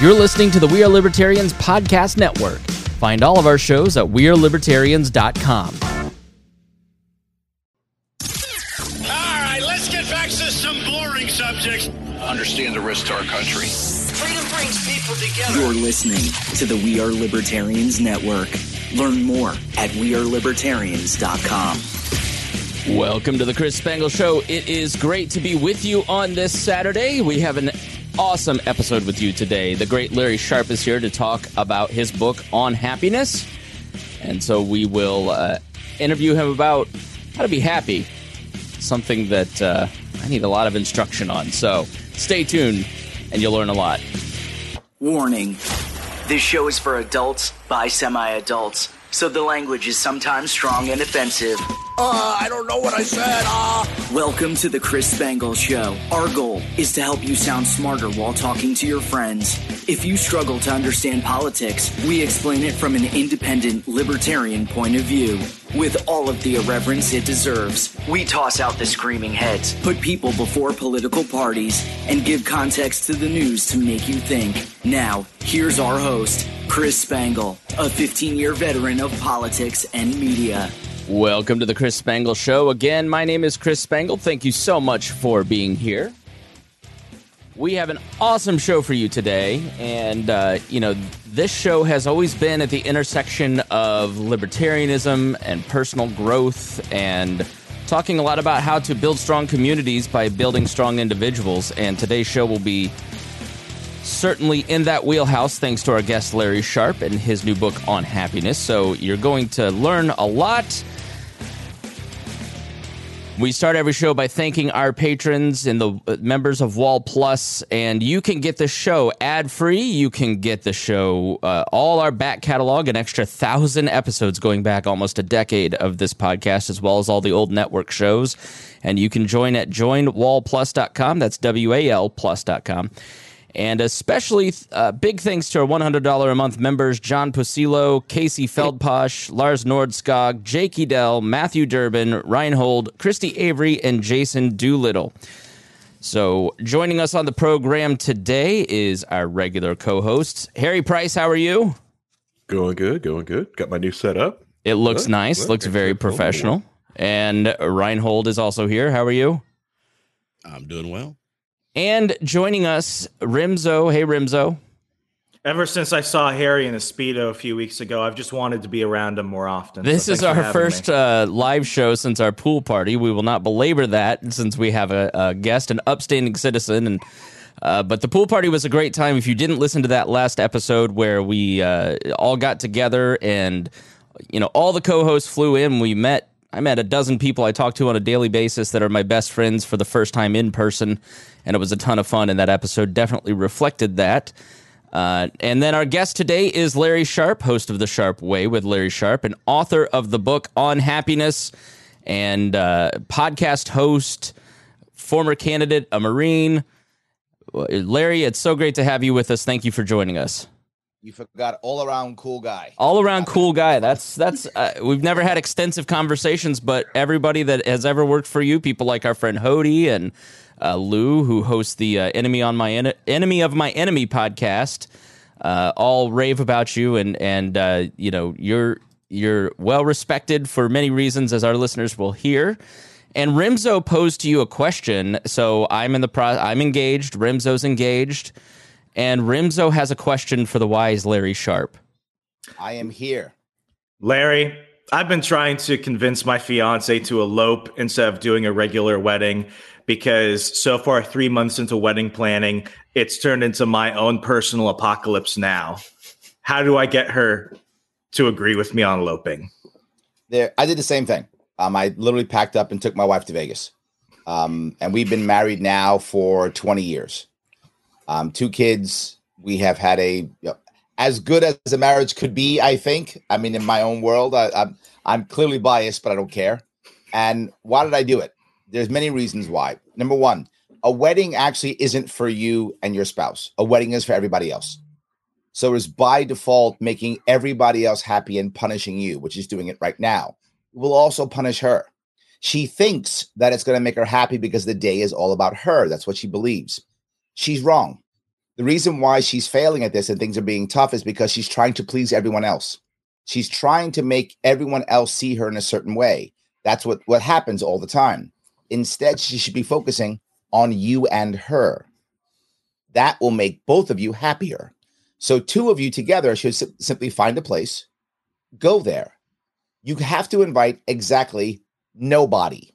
You're listening to the We Are Libertarians Podcast Network. Find all of our shows at WeareLibertarians.com. All right, let's get back to some boring subjects. Understand the risk to our country. Freedom brings people together. You're listening to the We Are Libertarians Network. Learn more at WeareLibertarians.com. Welcome to the Chris Spangle Show. It is great to be with you on this Saturday. We have an awesome episode with you today. The great Larry Sharpe is here to talk about his book on happiness. And so we will uh, interview him about how to be happy, something that uh, I need a lot of instruction on. So stay tuned and you'll learn a lot. Warning this show is for adults by semi adults, so the language is sometimes strong and offensive. Uh, I don't know what I said. Uh. Welcome to the Chris Spangle Show. Our goal is to help you sound smarter while talking to your friends. If you struggle to understand politics, we explain it from an independent libertarian point of view. With all of the irreverence it deserves, we toss out the screaming heads, put people before political parties, and give context to the news to make you think. Now, here's our host, Chris Spangle, a 15 year veteran of politics and media. Welcome to the Chris Spangle Show. Again, my name is Chris Spangle. Thank you so much for being here. We have an awesome show for you today. And, uh, you know, this show has always been at the intersection of libertarianism and personal growth and talking a lot about how to build strong communities by building strong individuals. And today's show will be certainly in that wheelhouse thanks to our guest Larry Sharpe and his new book on happiness. So you're going to learn a lot. We start every show by thanking our patrons and the uh, members of WAL Plus, and you can get the show ad free. You can get the show uh, all our back catalog, an extra thousand episodes going back almost a decade of this podcast, as well as all the old network shows. And you can join at joinwalplus.com. That's W A L plus.com. And especially uh, big thanks to our $100 a month members John Pusilo, Casey Feldposh, Lars Nordskog, Jake Edel, Matthew Durbin, Reinhold, Christy Avery, and Jason Doolittle. So joining us on the program today is our regular co hosts. Harry Price, how are you? Going good, going good. Got my new setup. It looks Good, nice, good. looks very Excellent. professional. And Reinhold is also here. How are you? I'm doing well. And joining us, Rimzo. Hey, Rimzo. Ever since I saw Harry in a speedo a few weeks ago, I've just wanted to be around him more often. This So is our first uh, live show since our pool party. We will not belabor that since we have a, a guest, an upstanding citizen, and uh, but the pool party was a great time. If you didn't listen to that last episode where we uh, all got together and you know all the co-hosts flew in, we met. I met a dozen people I talk to on a daily basis that are my best friends for the first time in person, and it was a ton of fun. And that episode definitely reflected that. Uh, and then our guest today is Larry Sharpe, host of The Sharpe Way with Larry Sharpe, and author of the book On Happiness, and uh, podcast host, former candidate, a Marine. Larry, it's so great to have you with us. Thank you for joining us. You forgot all around cool guy. All around cool guy. That's that's. Uh, we've never had extensive conversations, but everybody that has ever worked for you, people like our friend Hody and uh, Lou, who hosts the uh, "Enemy on My En- Enemy of My Enemy" podcast, uh, all rave about you, and and uh, you know you're you're well respected for many reasons, as our listeners will hear. And Rimzo posed to you a question, so I'm in the pro. I'm engaged. Rimzo's engaged, and Rimzo has a question for the wise Larry Sharpe. I am here. Larry, I've been trying to convince my fiance to elope instead of doing a regular wedding because so far, three months into wedding planning, it's turned into my own personal apocalypse now. How do I get her to agree with me on eloping? There, I did the same thing. Um, I literally packed up and took my wife to Vegas. Um, and we've been married now for 20 years. Um, two kids. We have had a you know, as good as a marriage could be. I think. I mean, in my own world, I, I'm I'm clearly biased, but I don't care. And why did I do it? There's many reasons why. Number one, a wedding actually isn't for you and your spouse. A wedding is for everybody else. So it's by default making everybody else happy and punishing you, which is doing it right now. It will also punish her. She thinks that it's going to make her happy because the day is all about her. That's what she believes. She's wrong. The reason why she's failing at this and things are being tough is because she's trying to please everyone else. She's trying to make everyone else see her in a certain way. That's what what happens all the time. Instead, she should be focusing on you and her. That will make both of you happier. So two of you together should sim- simply find a place, go there. You have to invite exactly nobody.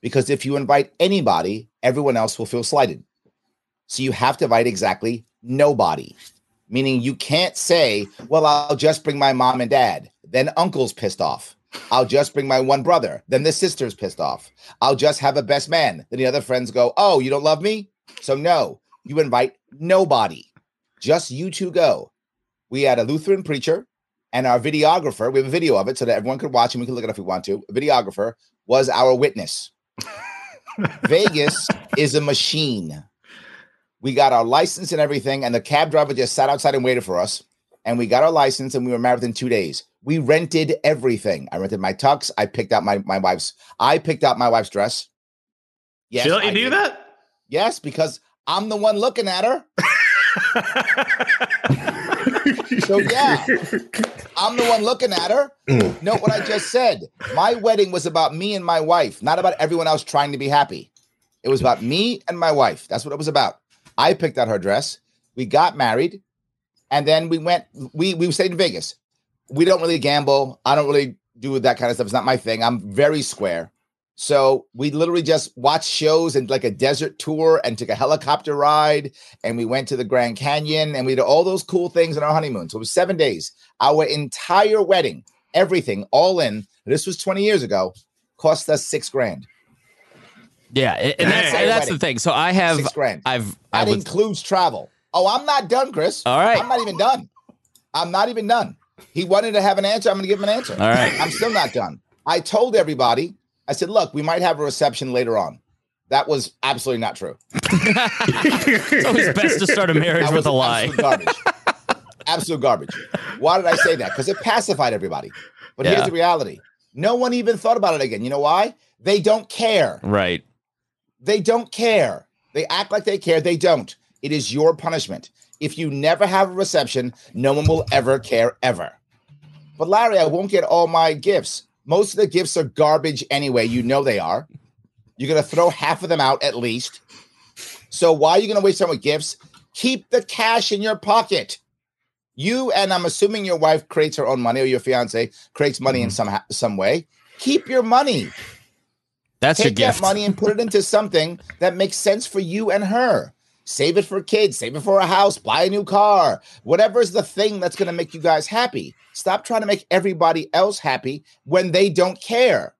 Because if you invite anybody, everyone else will feel slighted. So you have to invite exactly nobody, meaning you can't say, well, I'll just bring my mom and dad. Then uncle's pissed off. I'll just bring my one brother. Then the sister's pissed off. I'll just have a best man. Then the other friends go, oh, you don't love me? So no, you invite nobody. Just you two go. We had a Lutheran preacher and our videographer. We have a video of it so that everyone could watch and we can look at it if we want to. A videographer was our witness. Vegas is a machine. We got our license and everything, and the cab driver just sat outside and waited for us. And we got our license, and we were married within two days. We rented everything. I rented my tux. I picked out my my wife's. I picked out my wife's dress. Yes, She let you I do did. that? Yes, because I'm the one looking at her. So yeah, I'm the one looking at her. Mm. Note what I just said. My wedding was about me and my wife, not about everyone else trying to be happy. It was about me and my wife. That's what it was about. I picked out her dress. We got married, and then we went. We we stayed in Vegas. We don't really gamble. I don't really do that kind of stuff. It's not my thing. I'm very square. So we literally just watched shows and like a desert tour and took a helicopter ride and we went to the Grand Canyon and we did all those cool things on our honeymoon. So it was seven days. Our entire wedding, everything, all in. This was 20 years ago, cost us six grand. Yeah, and and that's Dang. that's the thing. So I have Six grand. I've I That was includes travel. Oh, I'm not done, Chris. All right. I'm not even done. I'm not even done. He wanted to have an answer. I'm going to give him an answer. All right. I'm still not done. I told everybody, I said, look, we might have a reception later on. That was absolutely not true. it's always best to start a marriage with a lie. Absolute garbage. absolute garbage. Why did I say that? Because it pacified everybody. But Yeah. here's the reality. No one even thought about it again. You know why? They don't care. Right. They don't care. They act like they care. They don't. It is your punishment. If you never have a reception, no one will ever care ever. But Larry, I won't get all my gifts. Most of the gifts are garbage anyway. You know they are. You're going to throw half of them out at least. So why are you going to waste time with gifts? Keep the cash in your pocket. You and I'm assuming your wife creates her own money or your fiance creates money in mm-hmm. some ha- some way. Keep your money That's your take that gift. money and put it into something that makes sense for you and her. Save it for kids, save it for a house, buy a new car, whatever is the thing that's going to make you guys happy. Stop trying to make everybody else happy when they don't care.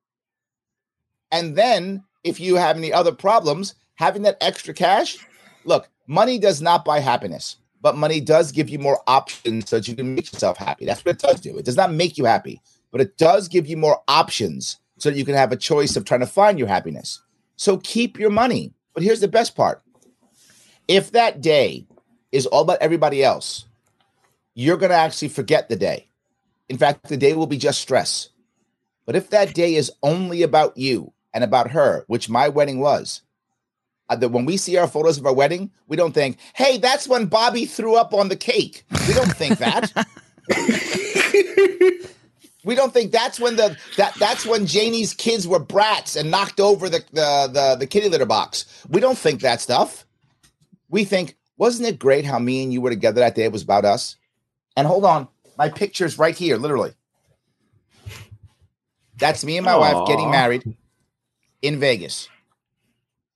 And then, if you have any other problems, having that extra cash, look, money does not buy happiness, but money does give you more options so that you can make yourself happy. That's what it does do. It does not make you happy, but it does give you more options so that you can have a choice of trying to find your happiness. So keep your money. But here's the best part if that day is all about everybody else, you're going to actually forget the day. In fact, the day will be just stress. But if that day is only about you and about her, which my wedding was, uh, that when we see our photos of our wedding, we don't think, hey, that's when Bobby threw up on the cake. We don't think that. we don't think that's when the that that's when Janie's kids were brats and knocked over the the the, the kitty litter box. We don't think that stuff. We think, wasn't it great how me and you were together that day? It was about us. And hold on, my picture's right here, literally. That's me and my wife getting married in Vegas.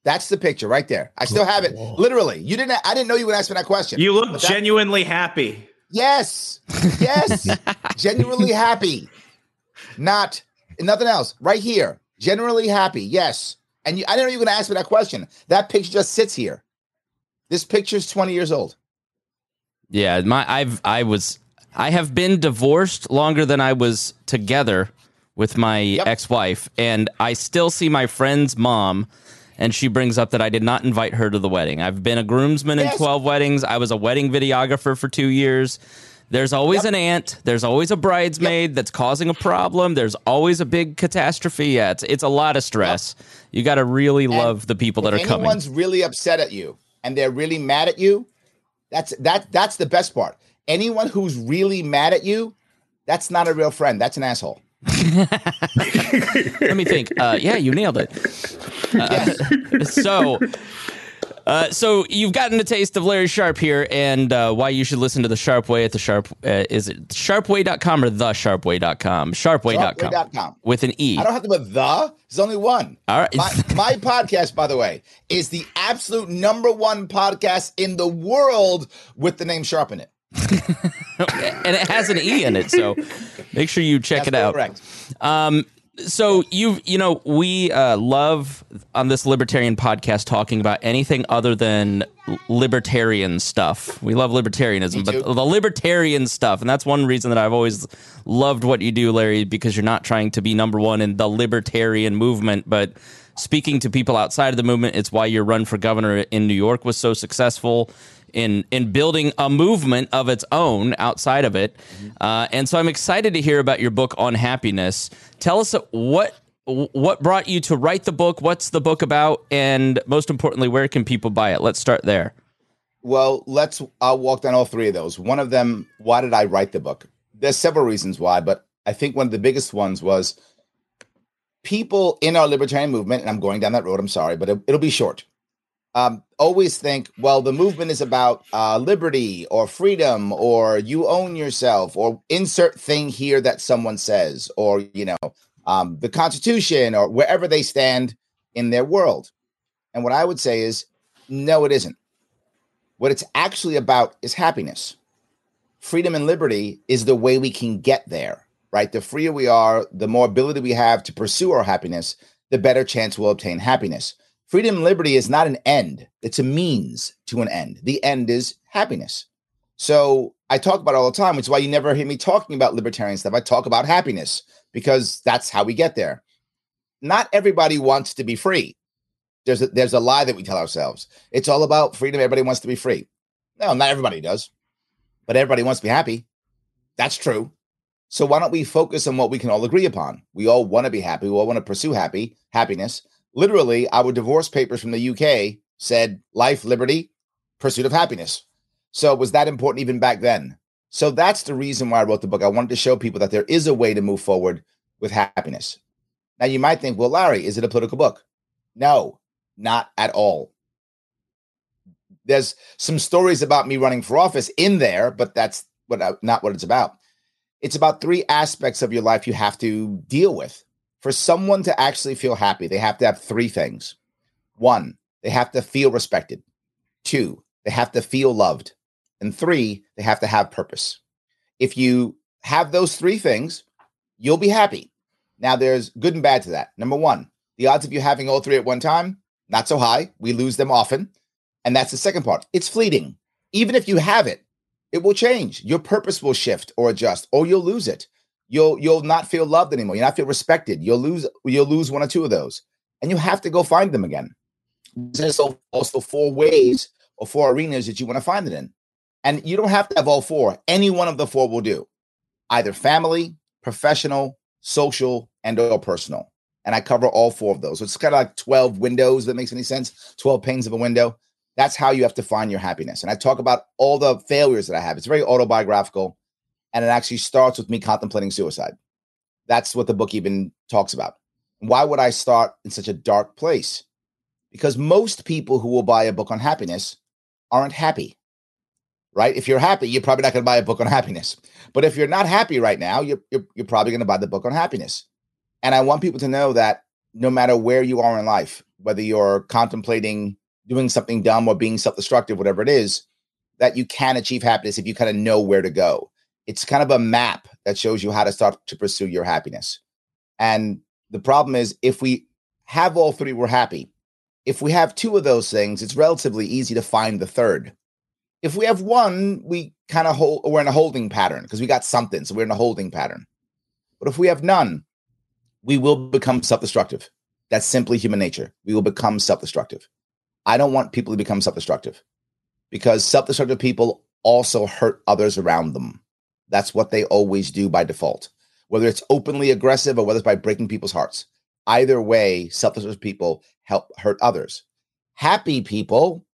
That's the picture right there. I still have it. Literally. You didn't I didn't know you would ask me that question. You look that- genuinely happy. Yes. Yes. Genuinely happy. Not nothing else. Right here. Generally happy. Yes. And you, I didn't know you were going to ask me that question. That picture just sits here. This picture's 20 years old. Yeah, my I've I was I have been divorced longer than I was together with my ex-wife and I still see my friend's mom and she brings up that I did not invite her to the wedding. I've been a groomsman in 12 weddings. I was a wedding videographer for 2 years. There's always Yep. an aunt, there's always a bridesmaid that's causing a problem. There's always a big catastrophe. Yeah, it's it's a lot of stress. You got to really love the people that are coming. anyone's really upset at you and they're really mad at you, That's that that's the best part. Anyone who's really mad at you, that's not a real friend. That's an asshole. Let me think. Uh, yeah, you nailed it. Uh, so, uh, so you've gotten a taste of Larry Sharpe here, and uh, why you should listen to the Sharpe Way at the Sharp. Uh, is it sharpeway.com or the sharpeway.com? Sharpeway.com. Sharpeway.com. With an E. I don't have to put the. There's only one. All right. My, my podcast, by the way, is the absolute number one podcast in the world with the name Sharp in it. and it has an E in it, so make sure you check That's it out. correct. Um, so you you know we uh, love on this libertarian podcast talking about anything other than libertarian stuff. We love libertarianism, but the libertarian stuff, and that's one reason that I've always loved what you do, Larry, because you're not trying to be number one in the libertarian movement, but speaking to people outside of the movement. It's why your run for governor in New York was so successful in in building a movement of its own outside of it. Uh, and so I'm excited to hear about your book on happiness. Tell us what what brought you to write the book. What's the book about? And most importantly, where can people buy it? Let's start there. Well, let's I'll walk down all three of those. One of them, why did I write the book? There's several reasons why, but I think one of the biggest ones was people in our libertarian movement, and I'm going down that road, I'm sorry, but it, it'll be short. Um, always think, well, the movement is about uh, liberty or freedom or you own yourself or insert thing here that someone says or, you know, um, the Constitution or wherever they stand in their world. And what I would say is, no, it isn't. What it's actually about is happiness. Freedom and liberty is the way we can get there, right? The freer we are, the more ability we have to pursue our happiness, the better chance we'll obtain happiness. Freedom and liberty is not an end, it's a means to an end. The end is happiness. So I talk about all the time, which is why you never hear me talking about libertarian stuff. I talk about happiness because that's how we get there. Not everybody wants to be free. There's a, there's a lie that we tell ourselves. It's all about freedom. Everybody wants to be free. No, not everybody does, but everybody wants to be happy. That's true. So why don't we focus on what we can all agree upon? We all want to be happy. We all want to pursue happy happiness. Literally, our divorce papers from the UK said life, liberty, pursuit of happiness. So was that important even back then? So that's the reason why I wrote the book. I wanted to show people that there is a way to move forward with happiness. Now you might think, well, Larry, is it a political book? No, not at all. There's some stories about me running for office in there, but that's what I, not what it's about. It's about three aspects of your life you have to deal with. For someone to actually feel happy, they have to have three things. One, they have to feel respected. Two, they have to feel loved. And three, they have to have purpose. If you have those three things, you'll be happy. Now, there's good and bad to that. Number one, the odds of you having all three at one time, not so high. We lose them often. And that's the second part. It's fleeting. Even if you have it, it will change. Your purpose will shift or adjust, or you'll lose it. You'll you'll not feel loved anymore. You'll not feel respected. You'll lose you'll lose one or two of those, and you have to go find them again. There's also, four ways or four arenas that you want to find it in, and you don't have to have all four. Any one of the four will do. Either family, professional, social, and or personal. And I cover all four of those. So it's kind of like 12 windows, that makes any sense. 12 panes of a window. That's how you have to find your happiness. And I talk about all the failures that I have. It's very autobiographical. And it actually starts with me contemplating suicide. That's what the book even talks about. Why would I start in such a dark place? Because most people who will buy a book on happiness aren't happy, right? If you're happy, you're probably not going to buy a book on happiness. But if you're not happy right now, you're, you're, you're probably going to buy the book on happiness. And I want people to know that no matter where you are in life, whether you're contemplating doing something dumb or being self destructive, whatever it is, that you can achieve happiness if you kind of know where to go. It's kind of a map that shows you how to start to pursue your happiness. And the problem is, if we have all three, we're happy. If we have two of those things, it's relatively easy to find the third. If we have one, we kind of hold, we're in a holding pattern because we got something. So we're in a holding pattern. But if we have none, we will become self destructive. That's simply human nature. We will become self destructive. I don't want people to become self destructive because self destructive people also hurt others around them. That's what they always do by default, whether it's openly aggressive or whether it's by breaking people's hearts. Either way, self destructive people help hurt others. Happy people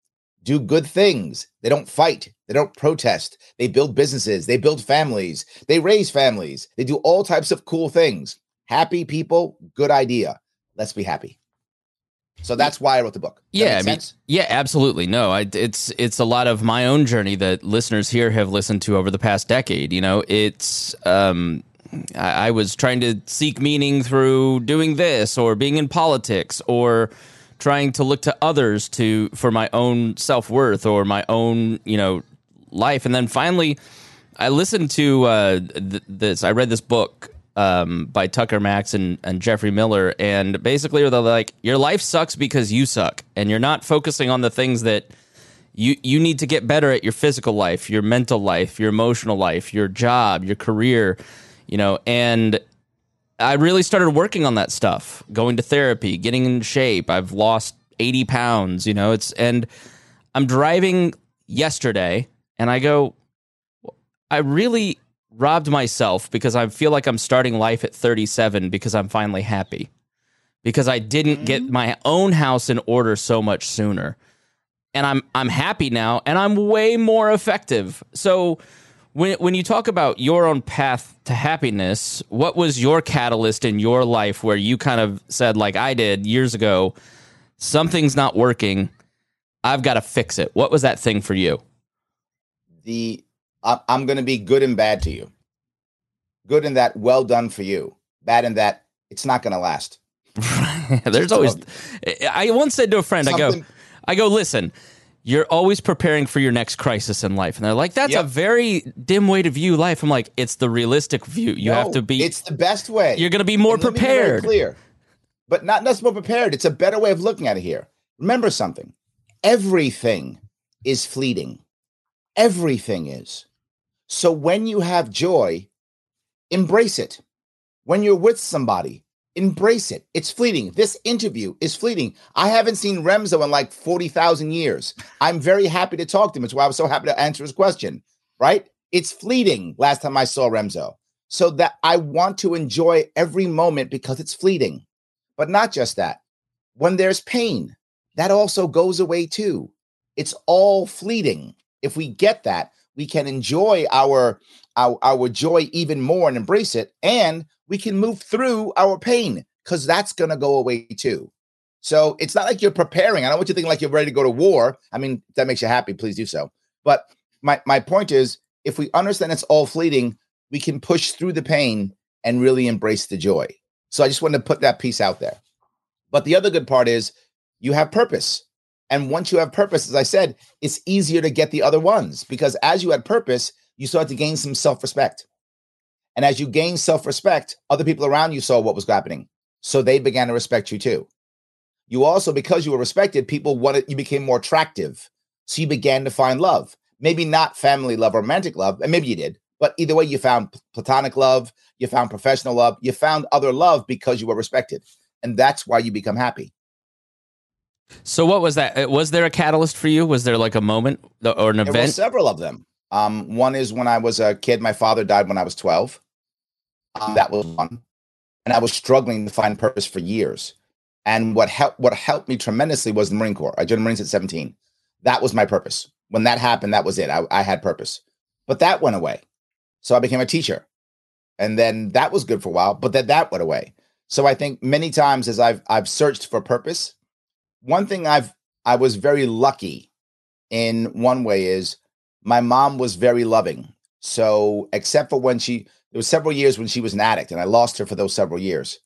do good things. They don't fight, They don't protest. They build businesses. They build families. They raise families. They do all types of cool things. Happy people, good idea. Let's be happy. So that's why I wrote the book. Does yeah, I mean, sense? yeah, absolutely. No, I, it's it's a lot of my own journey that listeners here have listened to over the past decade. You know, it's um, I, I was trying to seek meaning through doing this, or being in politics, or trying to look to others to for my own self worth or my own you know life, and then finally, I listened to uh, th- this. I read this book um, by Tucker Max and, and Geoffrey Miller, and basically they're like, your life sucks because you suck, and you're not focusing on the things that you you need to get better at your physical life, your mental life, your emotional life, your job, your career, you know, and I really started working on that stuff, going to therapy, getting in shape. I've lost 80 pounds, you know, it's and I'm driving yesterday and I go, I really robbed myself because I feel like I'm starting life at 37 because I'm finally happy. Because I didn't mm-hmm. get my own house in order so much sooner. And I'm I'm happy now and I'm way more effective. So when when you talk about your own path to happiness, what was your catalyst in your life where you kind of said like I did years ago, something's not working. I've got to fix it. What was that thing for you? The I- I'm going to be good and bad to you. Good in that, well done for you. Bad in that, it's not going to last. There's always. I once said to a friend, I go, I go, listen. You're always preparing for your next crisis in life, and they're like, "That's a very dim way to view life." I'm like, "It's the realistic view. You have to be. It's the best way. You're going to be more And let me be very prepared." Clear, but not just more prepared. It's a better way of looking at it here. Remember something: everything is fleeting. Everything is. So when you have joy, embrace it. When you're with somebody, embrace it. It's fleeting. This interview is fleeting. I haven't seen Remzo in like 40,000 years. I'm very happy to talk to him. It's why I was so happy to answer his question, right? It's fleeting last time I saw Remzo. So that I want to enjoy every moment because it's fleeting. But not just that. When there's pain, that also goes away too. It's all fleeting. If we get that, we can enjoy our our, our joy even more and embrace it and we can move through our pain because that's going to go away too. So it's not like you're preparing i don't want you to think like you're ready to go to war i mean that makes you happy please do so. But my my point is if we understand it's all fleeting we can push through the pain and really embrace the joy. So i just wanted to put that piece out there. But the other good part is you have purpose and once you have purpose as i said it's easier to get the other ones because as you had purpose you start to gain some self-respect. And as you gain self-respect other people around you saw what was happening. So they began to respect you too. You also because you were respected people wanted you became more attractive. So you began to find love. Maybe not family love romantic love and maybe you did but either way you found platonic love you found professional love you found other love because you were respected. And that's why you become happy So, what was that? Uh, Was there a catalyst for you? Was there like a moment or an There event? several of them. Um, one is when I was a kid, my father died when I was 12. Um, that was one. And I was struggling to find purpose for years. And what helped what helped me tremendously was the Marine Corps. I joined the Marines at 17. That was my purpose. When that happened, that was it. I, I had purpose. But that went away. So I became a teacher. And then that was good for a while, but then that went away. So I think many times as I've I've searched for purpose, one thing I've I was very lucky in one way is my mom was very loving. So except for when she there was several years when she was an addict and I lost her for those several years.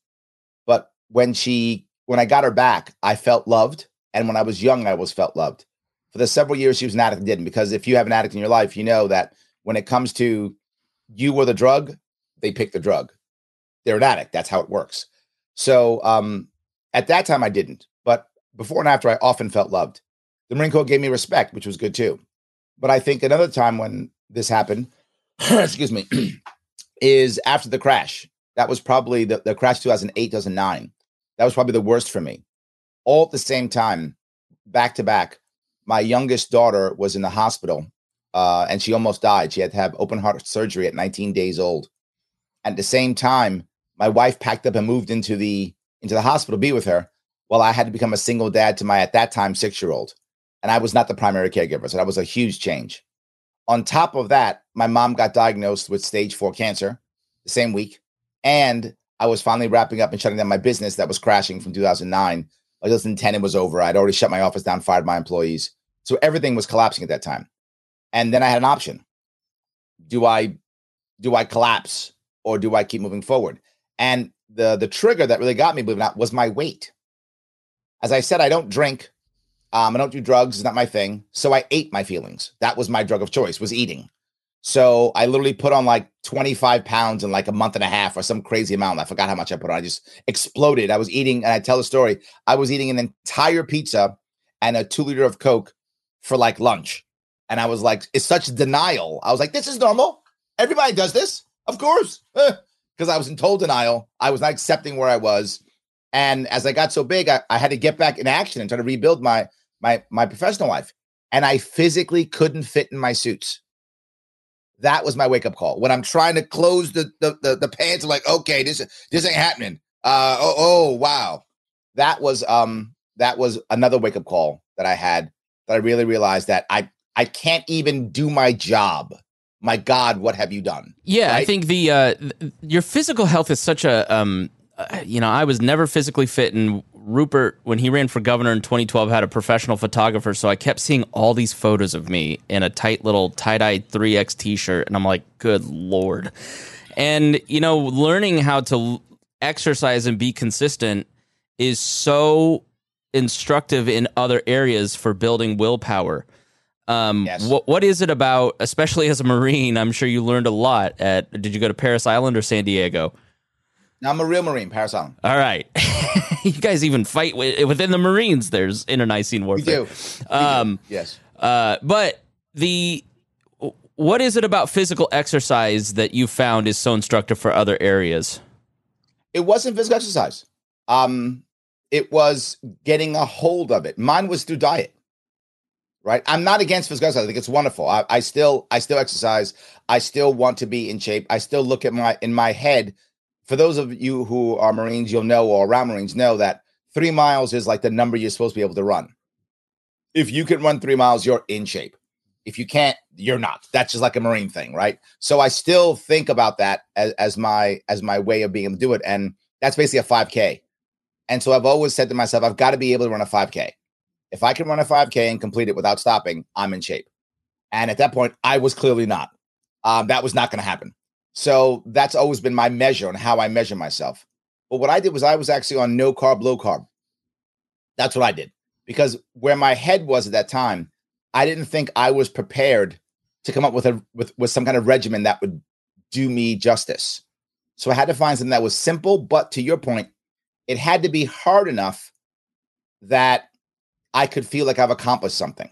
But when she when I got her back, I felt loved. And when I was young, I always felt loved. For the several years she was an addict, I didn't. Because if you have an addict in your life, you know that when it comes to you or the drug, they pick the drug. They're an addict. That's how it works. So um, at that time, I didn't. Before and after, I often felt loved. The Marine Corps gave me respect, which was good too. But I think another time when this happened, excuse me, is after the crash. That was probably the, the crash 2008, 2009. That was probably the worst for me. All at the same time, back to back, my youngest daughter was in the hospital uh, and she almost died. She had to have open heart surgery at 19 days old. At the same time, my wife packed up and moved into the into the hospital to be with her. While I had to become a single dad to my at that time six year old, and I was not the primary caregiver, so that was a huge change. On top of that, my mom got diagnosed with stage four cancer the same week. And I was finally wrapping up and shutting down my business that was crashing from 2009. Like 2010, it was over. I'd already shut my office down, fired my employees. So everything was collapsing at that time. And then I had an option. Do I do I collapse or do I keep moving forward? And the the trigger that really got me, believe it or not, was my weight. As I said, I don't drink. Um, I don't do drugs. It's not my thing. So I ate my feelings. That was my drug of choice. Was eating. So I literally put on like 25 pounds in like a month and a half or some crazy amount. I forgot how much I put on. I just exploded. I was eating, and I tell the story. I was eating an entire pizza and a two liter of Coke for like lunch. And I was like, it's such denial. I was like, this is normal. Everybody does this. Of course. Because I was in total denial. I was not accepting where I was. And as I got so big, I, I had to get back in action and try to rebuild my my my professional life. And I physically couldn't fit in my suits. That was my wake up call. When I'm trying to close the the the, the pants, I'm like, okay, this this ain't happening. Uh oh, oh wow. That was um that was another wake up call that I had that I really realized that I I can't even do my job. My God, what have you done? Yeah, I think the uh, your physical health is such a um, you know I was never physically fit, and Rupert when he ran for governor in 2012 had a professional photographer, so I kept seeing all these photos of me in a tight little tie dye 3x t-shirt, and I'm like, good lord. And you know, learning how to l- exercise and be consistent is so instructive in other areas for building willpower. Um, Yes. what what is it about, especially as a Marine? I'm sure you learned a lot at. Did you go to Parris Island or San Diego? Now I'm a real Marine, Island. All right, you guys even fight wi- within the Marines. There's internecine We warfare. do. We do. Um, yes. Uh, but the what is it about physical exercise that you found is so instructive for other areas? It wasn't physical exercise. Um, it was getting a hold of it. Mine was through diet. Right. I'm not against physical exercise. I think it's wonderful. I, I still I still exercise. I still want to be in shape. I still look at my in my head. For those of you who are Marines, you'll know or around Marines know that three miles is like the number you're supposed to be able to run. If you can run three miles, you're in shape. If you can't, you're not. That's just like a Marine thing, right? So I still think about that as, as my as my way of being able to do it. And that's basically a 5K. And so I've always said to myself, I've got to be able to run a 5K. If I can run a 5K and complete it without stopping, I'm in shape. And at that point, I was clearly not. Um, that was not going to happen. So that's always been my measure on how I measure myself. But what I did was I was actually on no carb, low carb. That's what I did because where my head was at that time, I didn't think I was prepared to come up with a with, with some kind of regimen that would do me justice. So I had to find something that was simple, but to your point, it had to be hard enough that I could feel like I've accomplished something.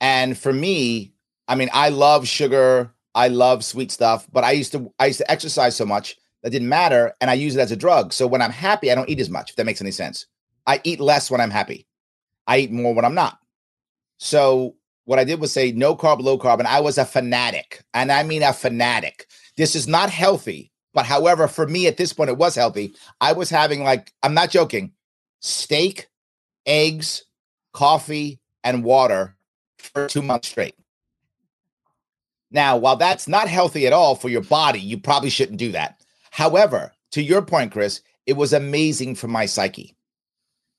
And for me, I mean, I love sugar, I love sweet stuff, but I used to I used to exercise so much that didn't matter, and I use it as a drug. So when I'm happy, I don't eat as much. If that makes any sense, I eat less when I'm happy. I eat more when I'm not. So what I did was say no carb, low carb, and I was a fanatic, and I mean a fanatic. This is not healthy, but however, for me at this point, it was healthy. I was having like I'm not joking, steak, eggs, coffee, and water for two months straight. Now, while that's not healthy at all for your body, you probably shouldn't do that. However, to your point, Chris, it was amazing for my psyche.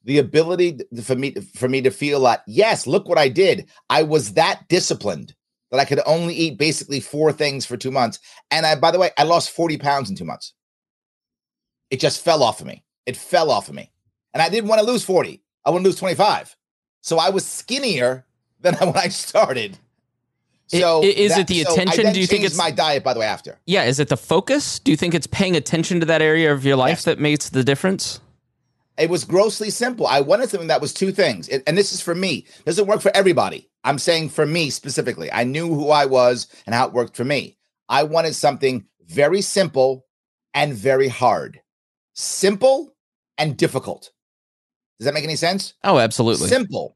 The ability for me for me to feel like, yes, look what I did. I was that disciplined that I could only eat basically four things for two months. And I, by the way, I lost 40 pounds in two months. It just fell off of me. It fell off of me. And I didn't want to lose 40. I want to lose 25. So I was skinnier than when I started. So i- is that- it the so attention? Do you think it's- my diet? By the way, after Yeah, is it the focus? Do you think it's paying attention to that area of your life Yes. that makes the difference? it was grossly simple. I wanted something that was two things, It- and this is for me. Doesn't work for everybody. I'm saying for me specifically. I knew who I was and how it worked for me. I wanted something very simple and very hard. Simple and difficult. Does that make any sense? Oh, absolutely. Simple,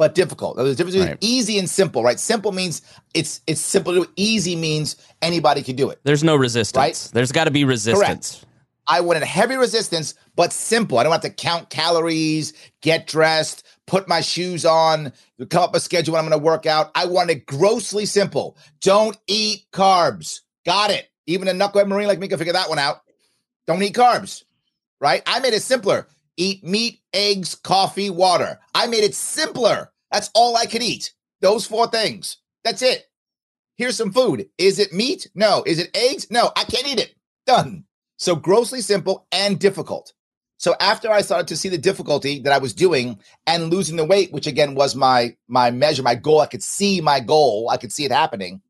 but difficult. Now, There's a difference between Right. easy and simple, right? Simple means it's it's simple to do. Easy means anybody can do it. There's no resistance. Right? There's got to be resistance. I wanted heavy resistance, but simple. I don't have to count calories, get dressed, put my shoes on, come up a schedule when I'm going to work out. I want it grossly simple. Don't eat carbs. Got it. Even a knucklehead marine like me can figure that one out. Don't eat carbs, right? I made it simpler. Eat meat, eggs, coffee, water. I made it simpler. That's all I could eat. Those four things. That's it. Here's some food. Is it meat? No. Is it eggs? No. I can't eat it. Done. So grossly simple and difficult. So after I started to see the difficulty that I was doing and losing the weight, which again was my my measure, my goal, I could see my goal, I could see it happening.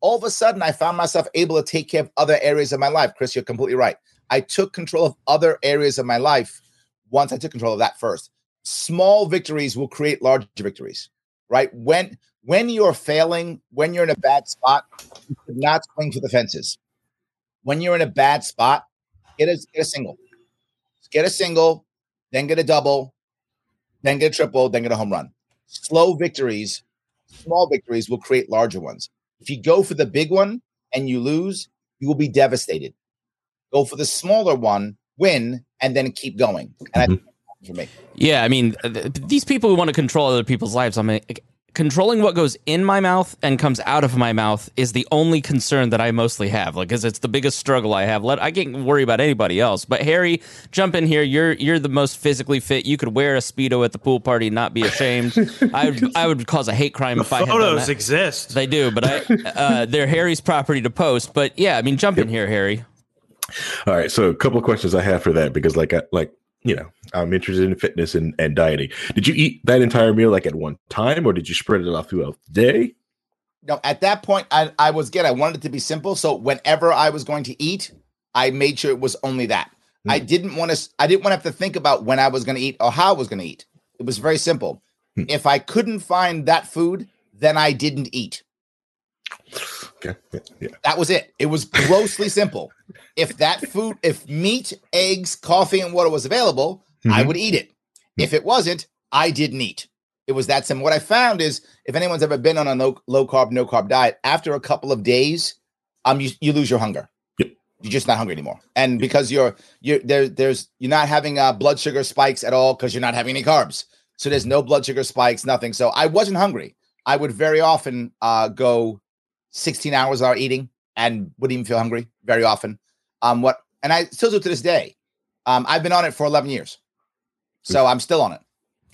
All of a sudden, I found myself able to take care of other areas of my life. Chris, you're completely right. I took control of other areas of my life once I took control of that first. Small victories will create large victories, right? When when you're failing, when you're in a bad spot, you should not swing for the fences. When you're in a bad spot, get a, get a single get a single, then get a double, then get a triple, then get a home run. Slow victories, small victories will create larger ones. If you go for the big one and you lose, you will be devastated. Go for the smaller one, win, and then keep going. And mm-hmm. I, for me. Yeah, I mean, th- these people who want to control other people's lives. I mean, controlling what goes in my mouth and comes out of my mouth is the only concern that I mostly have. Like, because it's the biggest struggle I have. Let I can't worry about anybody else. But Harry, jump in here. You're you're the most physically fit. You could wear a speedo at the pool party and not be ashamed. I would I would cause a hate crime the if I had photos exist. They do, but I uh, they're Harry's property to post. But yeah, I mean, jump in here, Harry. All right, so a couple of questions I have for that because, like, I, like you know, I'm interested in fitness and, and dieting. Did you eat that entire meal like at one time or did you spread it out throughout the day? No, at that point, I, I was good. I wanted it to be simple. So whenever I was going to eat, I made sure it was only that. Mm. I didn't want to, I didn't want to have to think about when I was going to eat or how I was going to eat. It was very simple. Mm. If I couldn't find that food, then I didn't eat. Okay. Yeah. That was it. It was grossly simple. If that food, if meat, eggs, coffee, and water was available, mm-hmm. I would eat it. If it wasn't, I didn't eat. It was that simple. What I found is if anyone's ever been on a low, low carb, no carb diet, after a couple of days, um, you, you lose your hunger. Yep. You're just not hungry anymore. And because you're you're there, there's you're not having uh, blood sugar spikes at all because you're not having any carbs. So there's no blood sugar spikes, nothing. So I wasn't hungry. I would very often uh, go 16 hours without eating and wouldn't even feel hungry very often. Um, what and I still do to this day. Um, I've been on it for 11 years, so I'm still on it.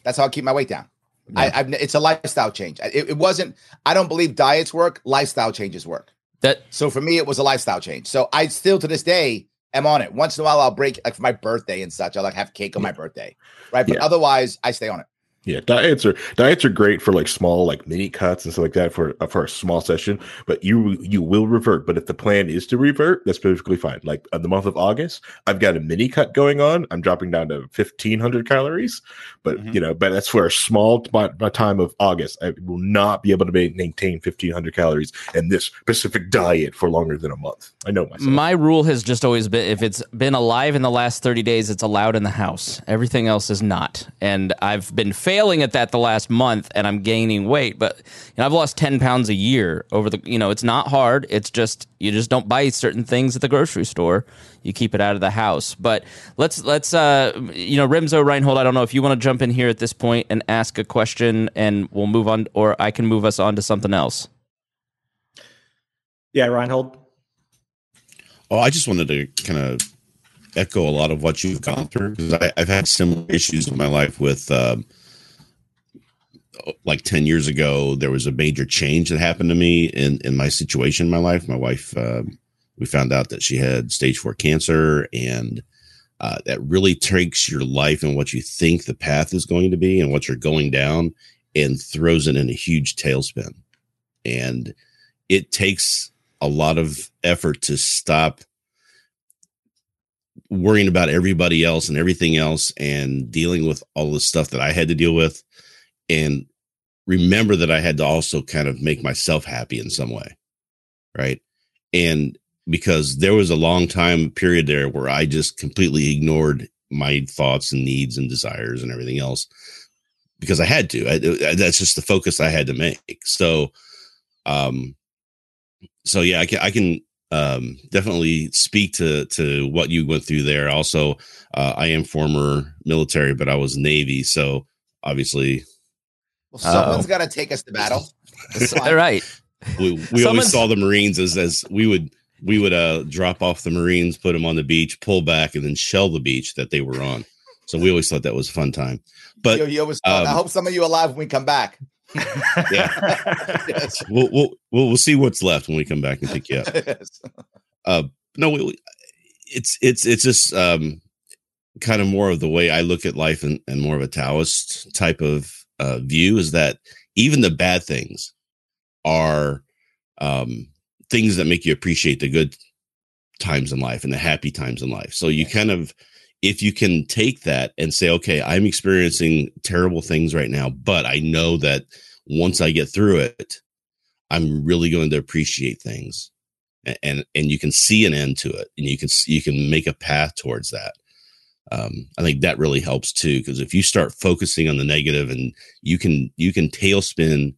That's how I keep my weight down. Yeah. I, I've, it's a lifestyle change. It, it, wasn't. I don't believe diets work. Lifestyle changes work. That so for me, it was a lifestyle change. So I still to this day am on it. Once in a while, I'll break like for my birthday and such. I like have cake on my birthday, right? But yeah. otherwise, I stay on it. Yeah, diets are diets are great for like small like mini cuts and stuff like that for uh, for a small session. But you you will revert. But if the plan is to revert, that's perfectly fine. Like the month of August, I've got a mini cut going on. I'm dropping down to fifteen hundred calories. But mm-hmm. you know, but that's for a small t- time of August. I will not be able to maintain fifteen hundred calories in this specific diet for longer than a month. I know myself. My rule has just always been if it's been alive in the last thirty days, it's allowed in the house. Everything else is not. And I've been failing at that the last month and I'm gaining weight. But you know, I've lost 10 pounds a year over the, you know, it's not hard. It's just, you just don't buy certain things at the grocery store. You keep it out of the house. But let's, let's, uh, you know, Remzo Reinhold, I don't know if you want to jump in here at this point and ask a question and we'll move on, or I can move us on to something else. Yeah, Reinhold. Oh, I just wanted to kind of echo a lot of what you've gone through because I've had similar issues in my life with um, like 10 years ago there was a major change that happened to me in in my situation in my life. My wife uh, we found out that she had stage 4 cancer and uh, that really takes your life and what you think the path is going to be and what you're going down and throws it in a huge tailspin. And it takes a lot of effort to stop worrying about everybody else and everything else and dealing with all the stuff that I had to deal with. And remember that I had to also kind of make myself happy in some way. Right. And because there was a long time period there where I just completely ignored my thoughts and needs and desires and everything else because I had to. I, that's just the focus I had to make. So, um, so yeah, I can, I can, um, definitely speak to, to what you went through there. Also, uh, I am former military, but I was Navy. So, obviously, Well, someone's Uh-oh. got to take us to battle. All right. we, we always saw the Marines as as we would we would uh drop off the Marines, put them on the beach, pull back, and then shell the beach that they were on. So we always thought that was a fun time. But Yo, you always thought, I um, hope some of you are alive when we come back. yeah, Yes. we'll we'll we'll, we'll see what's left when we come back and pick you up. Yes. uh no we, we- it's it's it's just um kind of more of the way i look at life and, and more of a taoist type of uh view is that even the bad things are um things that make you appreciate the good times in life and the happy times in life. So you kind of if you can take that and say okay i'm experiencing terrible things right now but i know that once i get through it i'm really going to appreciate things. A- and and you can see an end to it and you can you can make a path towards that um i think that really helps too because if you start focusing on the negative and you can you can tailspin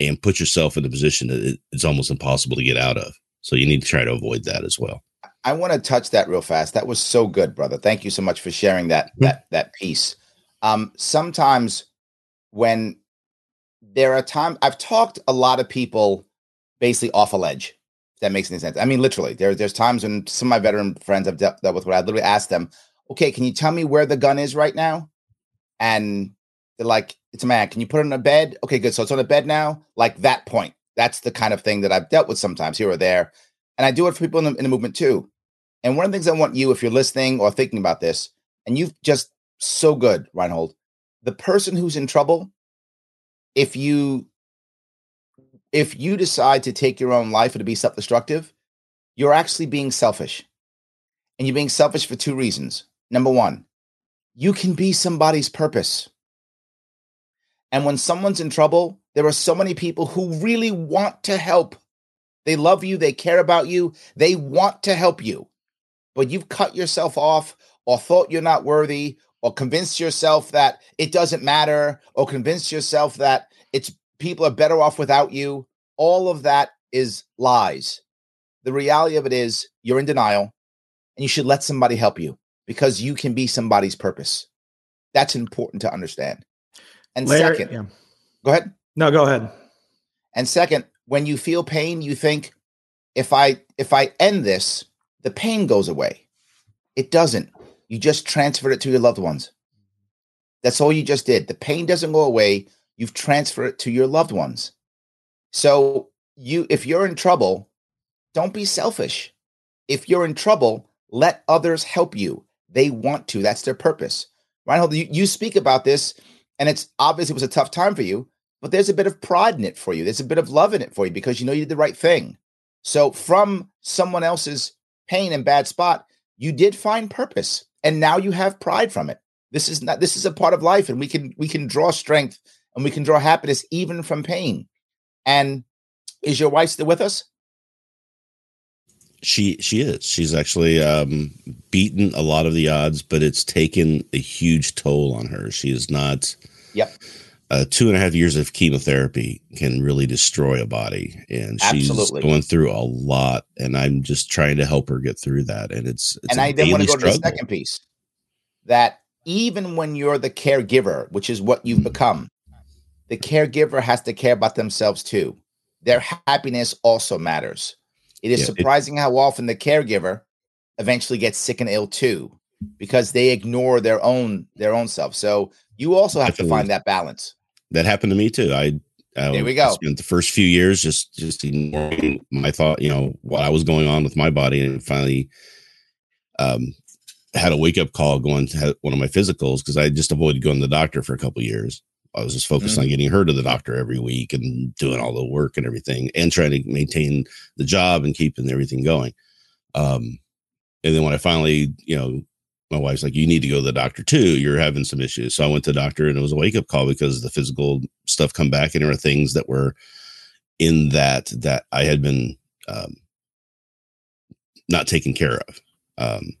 and put yourself in a position that it- it's almost impossible to get out of so you need to try to avoid that as well I want to touch that real fast. That was so good, brother. Thank you so much for sharing that that that piece. Um, sometimes when there are times I've talked a lot of people basically off a ledge. If that makes any sense. I mean, literally, there, there's times when some of my veteran friends I've dealt, dealt with where I literally ask them, okay, can you tell me where the gun is right now? And they're like, it's a man. Can you put it on a bed? Okay, good. So it's on a bed now. Like that point. That's the kind of thing that I've dealt with sometimes here or there. And I do it for people in the, in the movement too. And one of the things I want you, if you're listening or thinking about this, and you've just so good, Reinhold, the person who's in trouble, if you if you decide to take your own life or to be self-destructive, you're actually being selfish. And you're being selfish for two reasons. Number one, you can be somebody's purpose. And when someone's in trouble, there are so many people who really want to help. They love you, they care about you, they want to help you. But you've cut yourself off or thought you're not worthy or convinced yourself that it doesn't matter or convinced yourself that it's people are better off without you. All of that is lies. The reality of it is you're in denial and you should let somebody help you because you can be somebody's purpose. That's important to understand. And second, yeah. go ahead. No, go ahead. And second, when you feel pain, you think if I if I end this, the pain goes away. It doesn't. You just transferred it to your loved ones. That's all you just did. The pain doesn't go away. You've transferred it to your loved ones. So you if you're in trouble, don't be selfish. If you're in trouble, let others help you. They want to. That's their purpose. Reinhold, you, you speak about this, and it's obvious it was a tough time for you, but there's a bit of pride in it for you. There's a bit of love in it for you because you know you did the right thing. So from someone else's pain and bad spot, you did find purpose, and now you have pride from it. This is not. This is a part of life, and we can we can draw strength and we can draw happiness even from pain. And is your wife still with us? She she is she's actually um beaten a lot of the odds but it's taken a huge toll on her she is not Yep. uh, two and a half years of chemotherapy can really destroy a body and she's Absolutely. going through a lot and i'm just trying to help her get through that and it's, it's and I then want to go to the second piece that even when you're the caregiver, which is what you've become, the caregiver has to care about themselves too. Their happiness also matters. It is Yeah, it- surprising how often the caregiver eventually gets sick and ill too because they ignore their own their own self. So you also have to find that balance. that happened to me too i uh, There we go. spent the first few years just just ignoring my thought you know what i was going on with my body and finally um had a wake up call going to have one of my physicals because I just avoided going to the doctor for a couple of years. I was just focused on getting her to the doctor every week and doing all the work and everything and trying to maintain the job and keeping everything going. Um, and then when I finally, you know, my wife's like, you need to go to the doctor too. You're having some issues. So I went to the doctor and it was a wake up call because the physical stuff come back and there were things that were in that, that I had been, um, not taken care of. Um,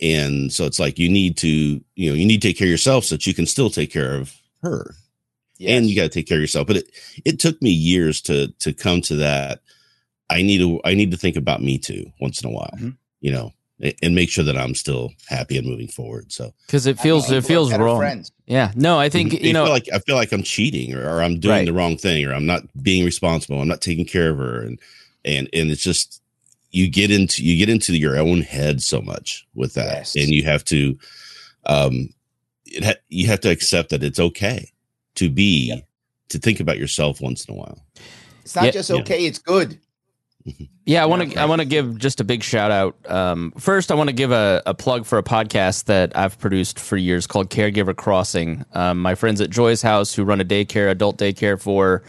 and so it's like you need to you know you need to take care of yourself so that you can still take care of her and you got to take care of yourself but it it took me years to to come to that i need to i need to think about me too once in a while Mhm. you know a- and make sure that I'm still happy and moving forward. So because it feels it feels better wrong. friends. Yeah, no, I think I you know feel like I feel like I'm cheating or, or I'm doing Right. the wrong thing or I'm not being responsible. I'm not taking care of her and and and it's just you get into you get into your own head so much with that Yes. and you have to um it ha- you have to accept that it's okay to be Yep. to think about yourself once in a while. It's not Yeah. just Yeah. okay, it's good. Yeah, I want to. I want to give just a big shout out. Um, first, I want to give a, a plug for a podcast that I've produced for years called Caregiver Crossing. Um, my friends at Joy's House, who run a daycare, adult daycare for,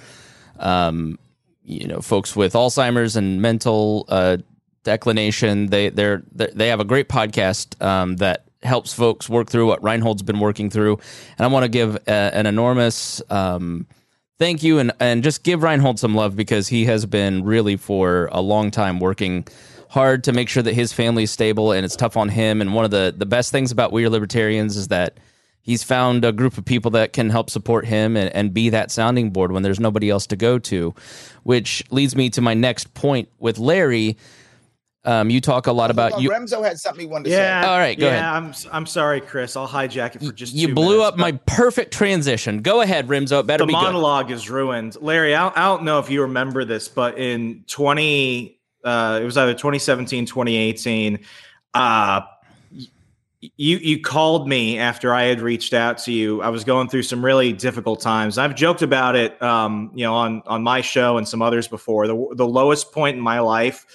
um, you know, folks with Alzheimer's and mental uh, declination. They they're, they they have a great podcast um, that helps folks work through what Reinhold's been working through, and I want to give a, an enormous. Um, thank you and and just give Reinhold some love because he has been really for a long time working hard to make sure that his family is stable and it's tough on him and one of the the best things about we are libertarians is that he's found a group of people that can help support him and, and be that sounding board when there's nobody else to go to which leads me to my next point with larry um, you talk a lot about Oh, you Remso had something he wanted to Yeah. say. All right, go yeah, ahead. I'm I'm sorry, Chris. I'll hijack it for just you two blew minutes, up my perfect transition go ahead Remso it better the be good. monologue is ruined. Larry, I, I don't know if you remember this, but in 20, uh, it was either 2017, 2018, uh, you you called me after I had reached out to you. I was going through some really difficult times. I've joked about it, um, you know, on on my show and some others before. The the lowest point in my life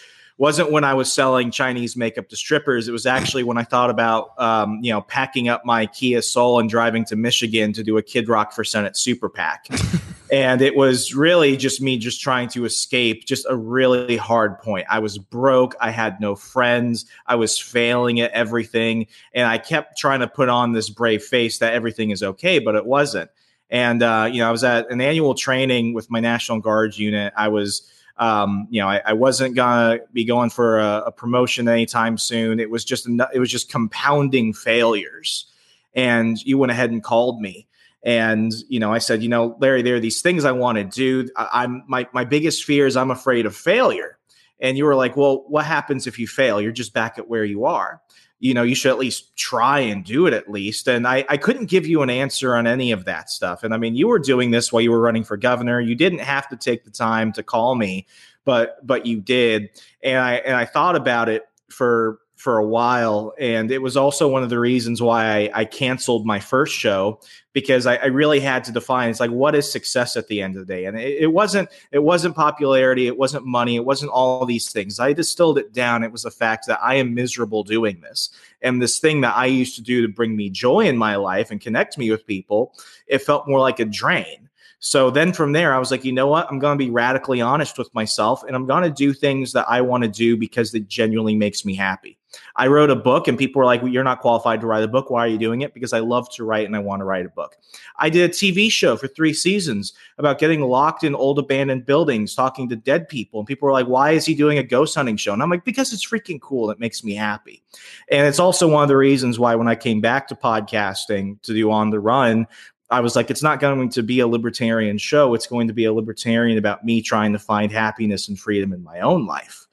wasn't when I was selling Chinese makeup to strippers. It was actually when I thought about, um, you know, packing up my Kia Soul and driving to Michigan to do a Kid Rock for Senate super PAC. and it was really just me just trying to escape just a really hard point. I was broke. I had no friends. I was failing at everything. And I kept trying to put on this brave face that everything is okay, but it wasn't. And, uh, you know, I was at an annual training with my National Guards unit. I was, um, you know, I, I wasn't gonna be going for a, a promotion anytime soon. It was just it was just compounding failures. And you went ahead and called me, and you know, I said, you know, Larry, there are these things I want to do. I, I'm my my biggest fear is I'm afraid of failure. And you were like, well, what happens if you fail? You're just back at where you are. You know, you should at least try and do it at least. And I, I couldn't give you an answer on any of that stuff. And I mean, you were doing this while you were running for governor. You didn't have to take the time to call me, but but you did. And I and I thought about it for for a while. And it was also one of the reasons why I, I canceled my first show because I, I really had to define it's like what is success at the end of the day. And it, it wasn't it wasn't popularity, it wasn't money, it wasn't all these things. I distilled it down. It was the fact that I am miserable doing this. And this thing that I used to do to bring me joy in my life and connect me with people, it felt more like a drain. So then from there, I was like, you know what? I'm going to be radically honest with myself and I'm going to do things that I want to do because it genuinely makes me happy. I wrote a book and people were like, well, you're not qualified to write a book. Why are you doing it? Because I love to write and I want to write a book. I did a TV show for three seasons about getting locked in old abandoned buildings, talking to dead people. And people were like, why is he doing a ghost hunting show? And I'm like, because it's freaking cool. It makes me happy. And it's also one of the reasons why when I came back to podcasting to do On the Run, I was like, it's not going to be a libertarian show. It's going to be a libertarian about me trying to find happiness and freedom in my own life.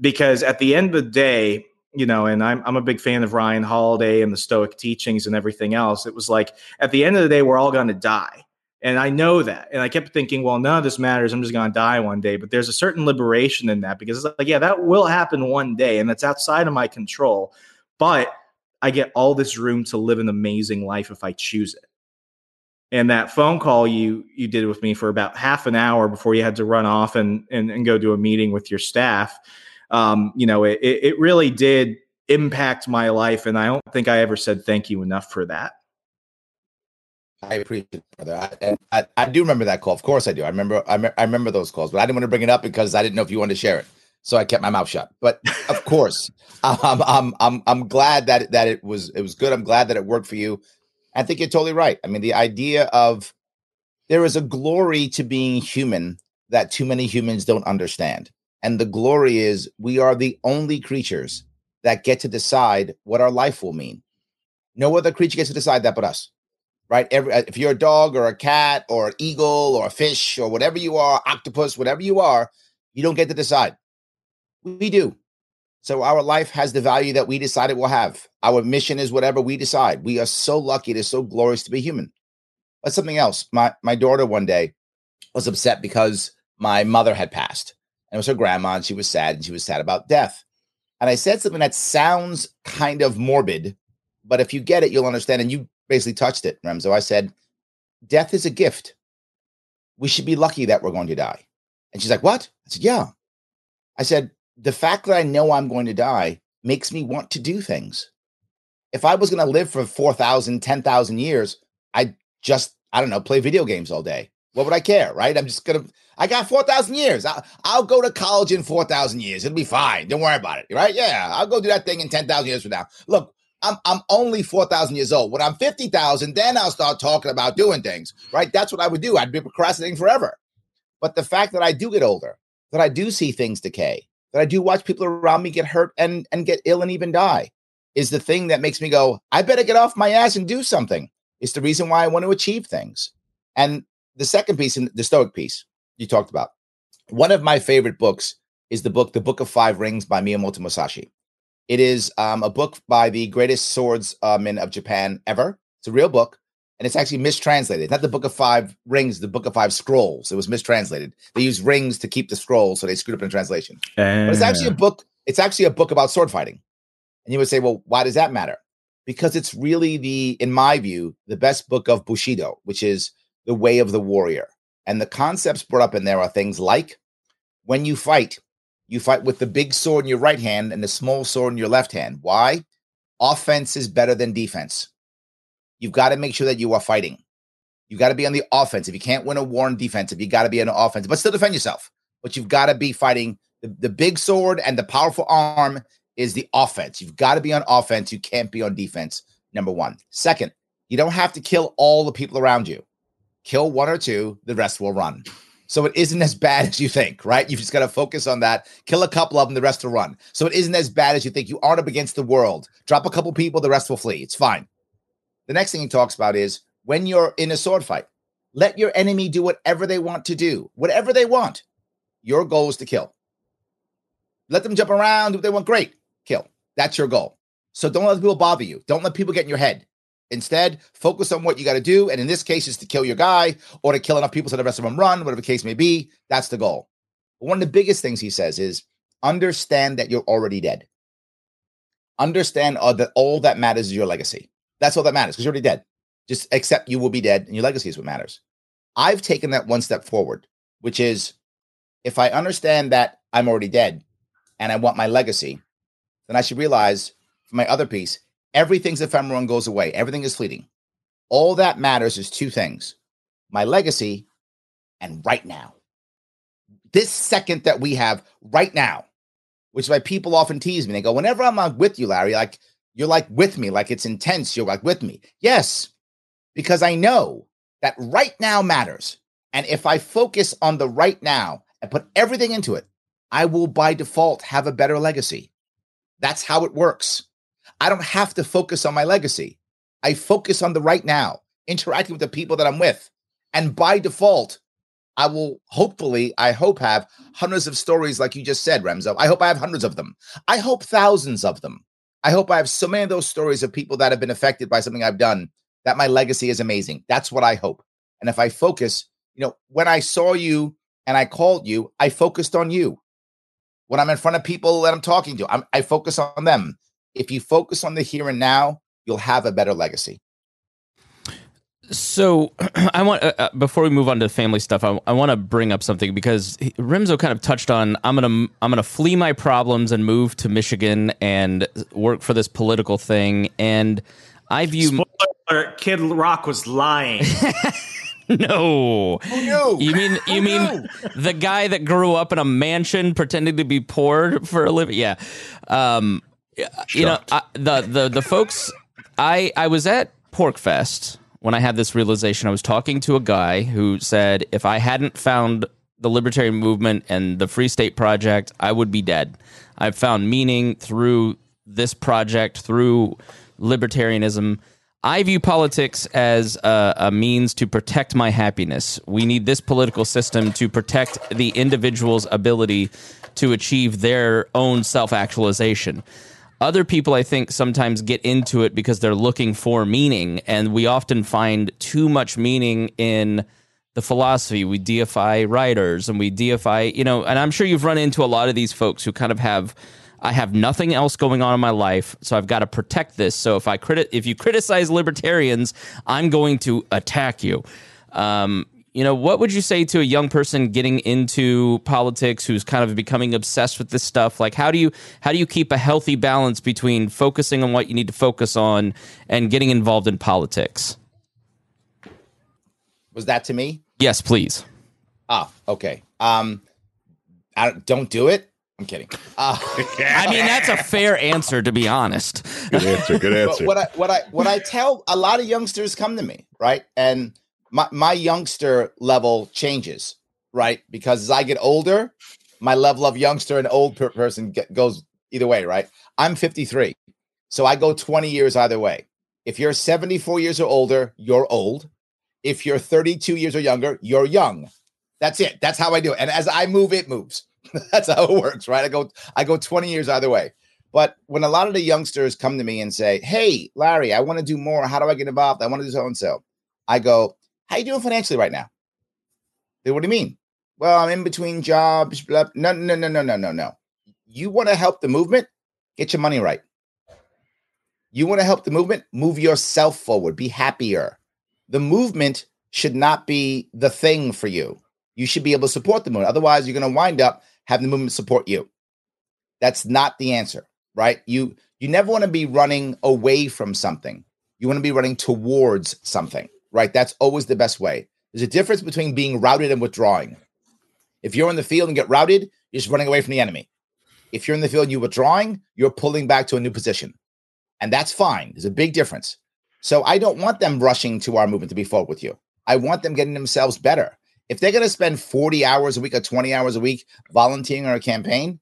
Because at the end of the day, you know, and I'm, I'm a big fan of Ryan Holiday and the Stoic teachings and everything else. It was like, at the end of the day, we're all going to die. And I know that. And I kept thinking, well, none of this matters. I'm just going to die one day. But there's a certain liberation in that because it's like, yeah, that will happen one day. And that's outside of my control. But I get all this room to live an amazing life if I choose it. And that phone call you you did with me for about half an hour before you had to run off and and, and go do a meeting with your staff, um, you know, it, it really did impact my life. And I don't think I ever said thank you enough for that. I appreciate it, brother. I, and I, I do remember that call. Of course, I do. I remember. I, me- I remember those calls, but I didn't want to bring it up because I didn't know if you wanted to share it. So I kept my mouth shut. But of course, um, I'm I'm I'm glad that that it was it was good. I'm glad that it worked for you. I think you're totally right. I mean, the idea of there is a glory to being human that too many humans don't understand, and the glory is we are the only creatures that get to decide what our life will mean. No other creature gets to decide that but us right? Every if you're a dog or a cat or an eagle or a fish or whatever you are, octopus, whatever you are, you don't get to decide. We do. So our life has the value that we decide it will have. Our mission is whatever we decide. We are so lucky. It is so glorious to be human. But something else. My my daughter one day was upset because my mother had passed. And it was her grandma, and she was sad, and she was sad about death. And I said something that sounds kind of morbid, but if you get it, you'll understand. And you basically touched it, Remso. I said, Death is a gift. We should be lucky that we're going to die. And she's like, What? I said, Yeah. I said, The fact that I know I'm going to die makes me want to do things. If I was going to live for 4,000, 10,000 years, I'd just, I don't know, play video games all day. What would I care, right? I'm just going to, I got 4,000 years. I'll, I'll go to college in 4,000 years. It'll be fine. Don't worry about it, right? Yeah, I'll go do that thing in 10,000 years from now. Look, I'm, I'm only 4,000 years old. When I'm 50,000, then I'll start talking about doing things, right? That's what I would do. I'd be procrastinating forever. But the fact that I do get older, that I do see things decay, that I do watch people around me get hurt and, and get ill and even die is the thing that makes me go, I better get off my ass and do something. It's the reason why I want to achieve things. And the second piece, in the Stoic piece you talked about, one of my favorite books is the book, The Book of Five Rings by Miyamoto Musashi. It is um, a book by the greatest swordsman of Japan ever. It's a real book, and it's actually mistranslated. Not the Book of Five Rings, the Book of Five Scrolls. It was mistranslated. They use rings to keep the scrolls, so they screwed up in translation. But it's actually a book. It's actually a book about sword fighting. And you would say, well, why does that matter? Because it's really the, in my view, the best book of Bushido, which is the way of the warrior. And the concepts brought up in there are things like when you fight, you fight with the big sword in your right hand and the small sword in your left hand. Why? Offense is better than defense. You've got to make sure that you are fighting. You've got to be on the offensive. You can't win a war in defensive. You got to be on the offensive, but still defend yourself. But you've got to be fighting. The, the big sword and the powerful arm is the offense. You've got to be on offense. You can't be on defense. Number one. Second, you don't have to kill all the people around you. Kill one or two, the rest will run. So it isn't as bad as you think, right? You've just got to focus on that. Kill a couple of them, the rest will run. So it isn't as bad as you think. You aren't up against the world. Drop a couple people, the rest will flee. It's fine. The next thing he talks about is when you're in a sword fight, let your enemy do whatever they want to do, whatever they want. Your goal is to kill. Let them jump around, do what they want. Great, kill. That's your goal. So don't let people bother you. Don't let people get in your head. Instead, focus on what you got to do. And in this case, is to kill your guy or to kill enough people so the rest of them run, whatever the case may be. That's the goal. But one of the biggest things he says is understand that you're already dead. Understand uh, that all that matters is your legacy. That's all that matters because you're already dead. Just accept you will be dead and your legacy is what matters. I've taken that one step forward, which is if I understand that I'm already dead and I want my legacy, then I should realize for my other piece, everything's ephemeral and goes away. Everything is fleeting. All that matters is two things my legacy and right now. This second that we have right now, which is why people often tease me. They go, Whenever I'm with you, Larry, like you're like with me, like it's intense. You're like with me. Yes, because I know that right now matters. And if I focus on the right now and put everything into it, I will by default have a better legacy. That's how it works. I don't have to focus on my legacy. I focus on the right now, interacting with the people that I'm with. And by default, I will hopefully, I hope, have hundreds of stories like you just said, Remso. I hope I have hundreds of them. I hope thousands of them. I hope I have so many of those stories of people that have been affected by something I've done that my legacy is amazing. That's what I hope. And if I focus, you know, when I saw you and I called you, I focused on you. When I'm in front of people that I'm talking to, I'm, I focus on them. If you focus on the here and now, you'll have a better legacy. So I want uh, uh, before we move on to the family stuff, I, I want to bring up something because he, Remso kind of touched on I'm gonna I'm gonna flee my problems and move to Michigan and work for this political thing. And I view Spoiler alert, Kid Rock was lying. no. Who knew? You mean you mean the guy that grew up in a mansion pretending to be poor for a living? Yeah. Um, you know I, the the the folks. I I was at PorcFest when I had this realization. I was talking to a guy who said if I hadn't found the libertarian movement and the Free State Project, I would be dead. I've found meaning through this project, through libertarianism. I view politics as a, a, means to protect my happiness. We need this political system to protect the individual's ability to achieve their own self actualization. Other people, I think, sometimes get into it because they're looking for meaning, and we often find too much meaning in the philosophy. We deify writers and we deify, you know, and I'm sure you've run into a lot of these folks who kind of have I have nothing else going on in my life, so I've got to protect this. So if I criti- if you criticize libertarians, I'm going to attack you. Um, you know, what would you say to a young person getting into politics who's kind of becoming obsessed with this stuff? Like how do you how do you keep a healthy balance between focusing on what you need to focus on and getting involved in politics? Was that to me? Yes, please. Ah, okay. Um I don't do it I'm kidding. Uh, I mean, that's a fair answer, to be honest. Good answer. Good answer. what I what I what I tell a lot of youngsters come to me, right? And my my youngster level changes, right? Because as I get older, my level of youngster and old per- person get, goes either way, right? I'm 53, so I go 20 years either way. If you're 74 years or older, you're old. If you're 32 years or younger, you're young. That's it. That's how I do it. And as I move, it moves. That's how it works, right? I go I go 20 years either way. But when a lot of the youngsters come to me and say, "Hey, Larry, I want to do more. How do I get involved? I want to do so and so." I go, "How you doing financially right now?" They, what do you mean? Well, I'm in between jobs. Blah. No, no, no, no, no, no, no. You want to help the movement? Get your money right. You want to help the movement? Move yourself forward. Be happier. The movement should not be the thing for you. You should be able to support the movement. Otherwise, you're going to wind up having the movement support you. That's not the answer, right? You you never want to be running away from something. You want to be running towards something, right? That's always the best way. There's a difference between being routed and withdrawing. If you're in the field and get routed, you're just running away from the enemy. If you're in the field and you're withdrawing, you're pulling back to a new position. And that's fine. There's a big difference. So I don't want them rushing to our movement to be forward with you. I want them getting themselves better if they're going to spend 40 hours a week or 20 hours a week volunteering on a campaign,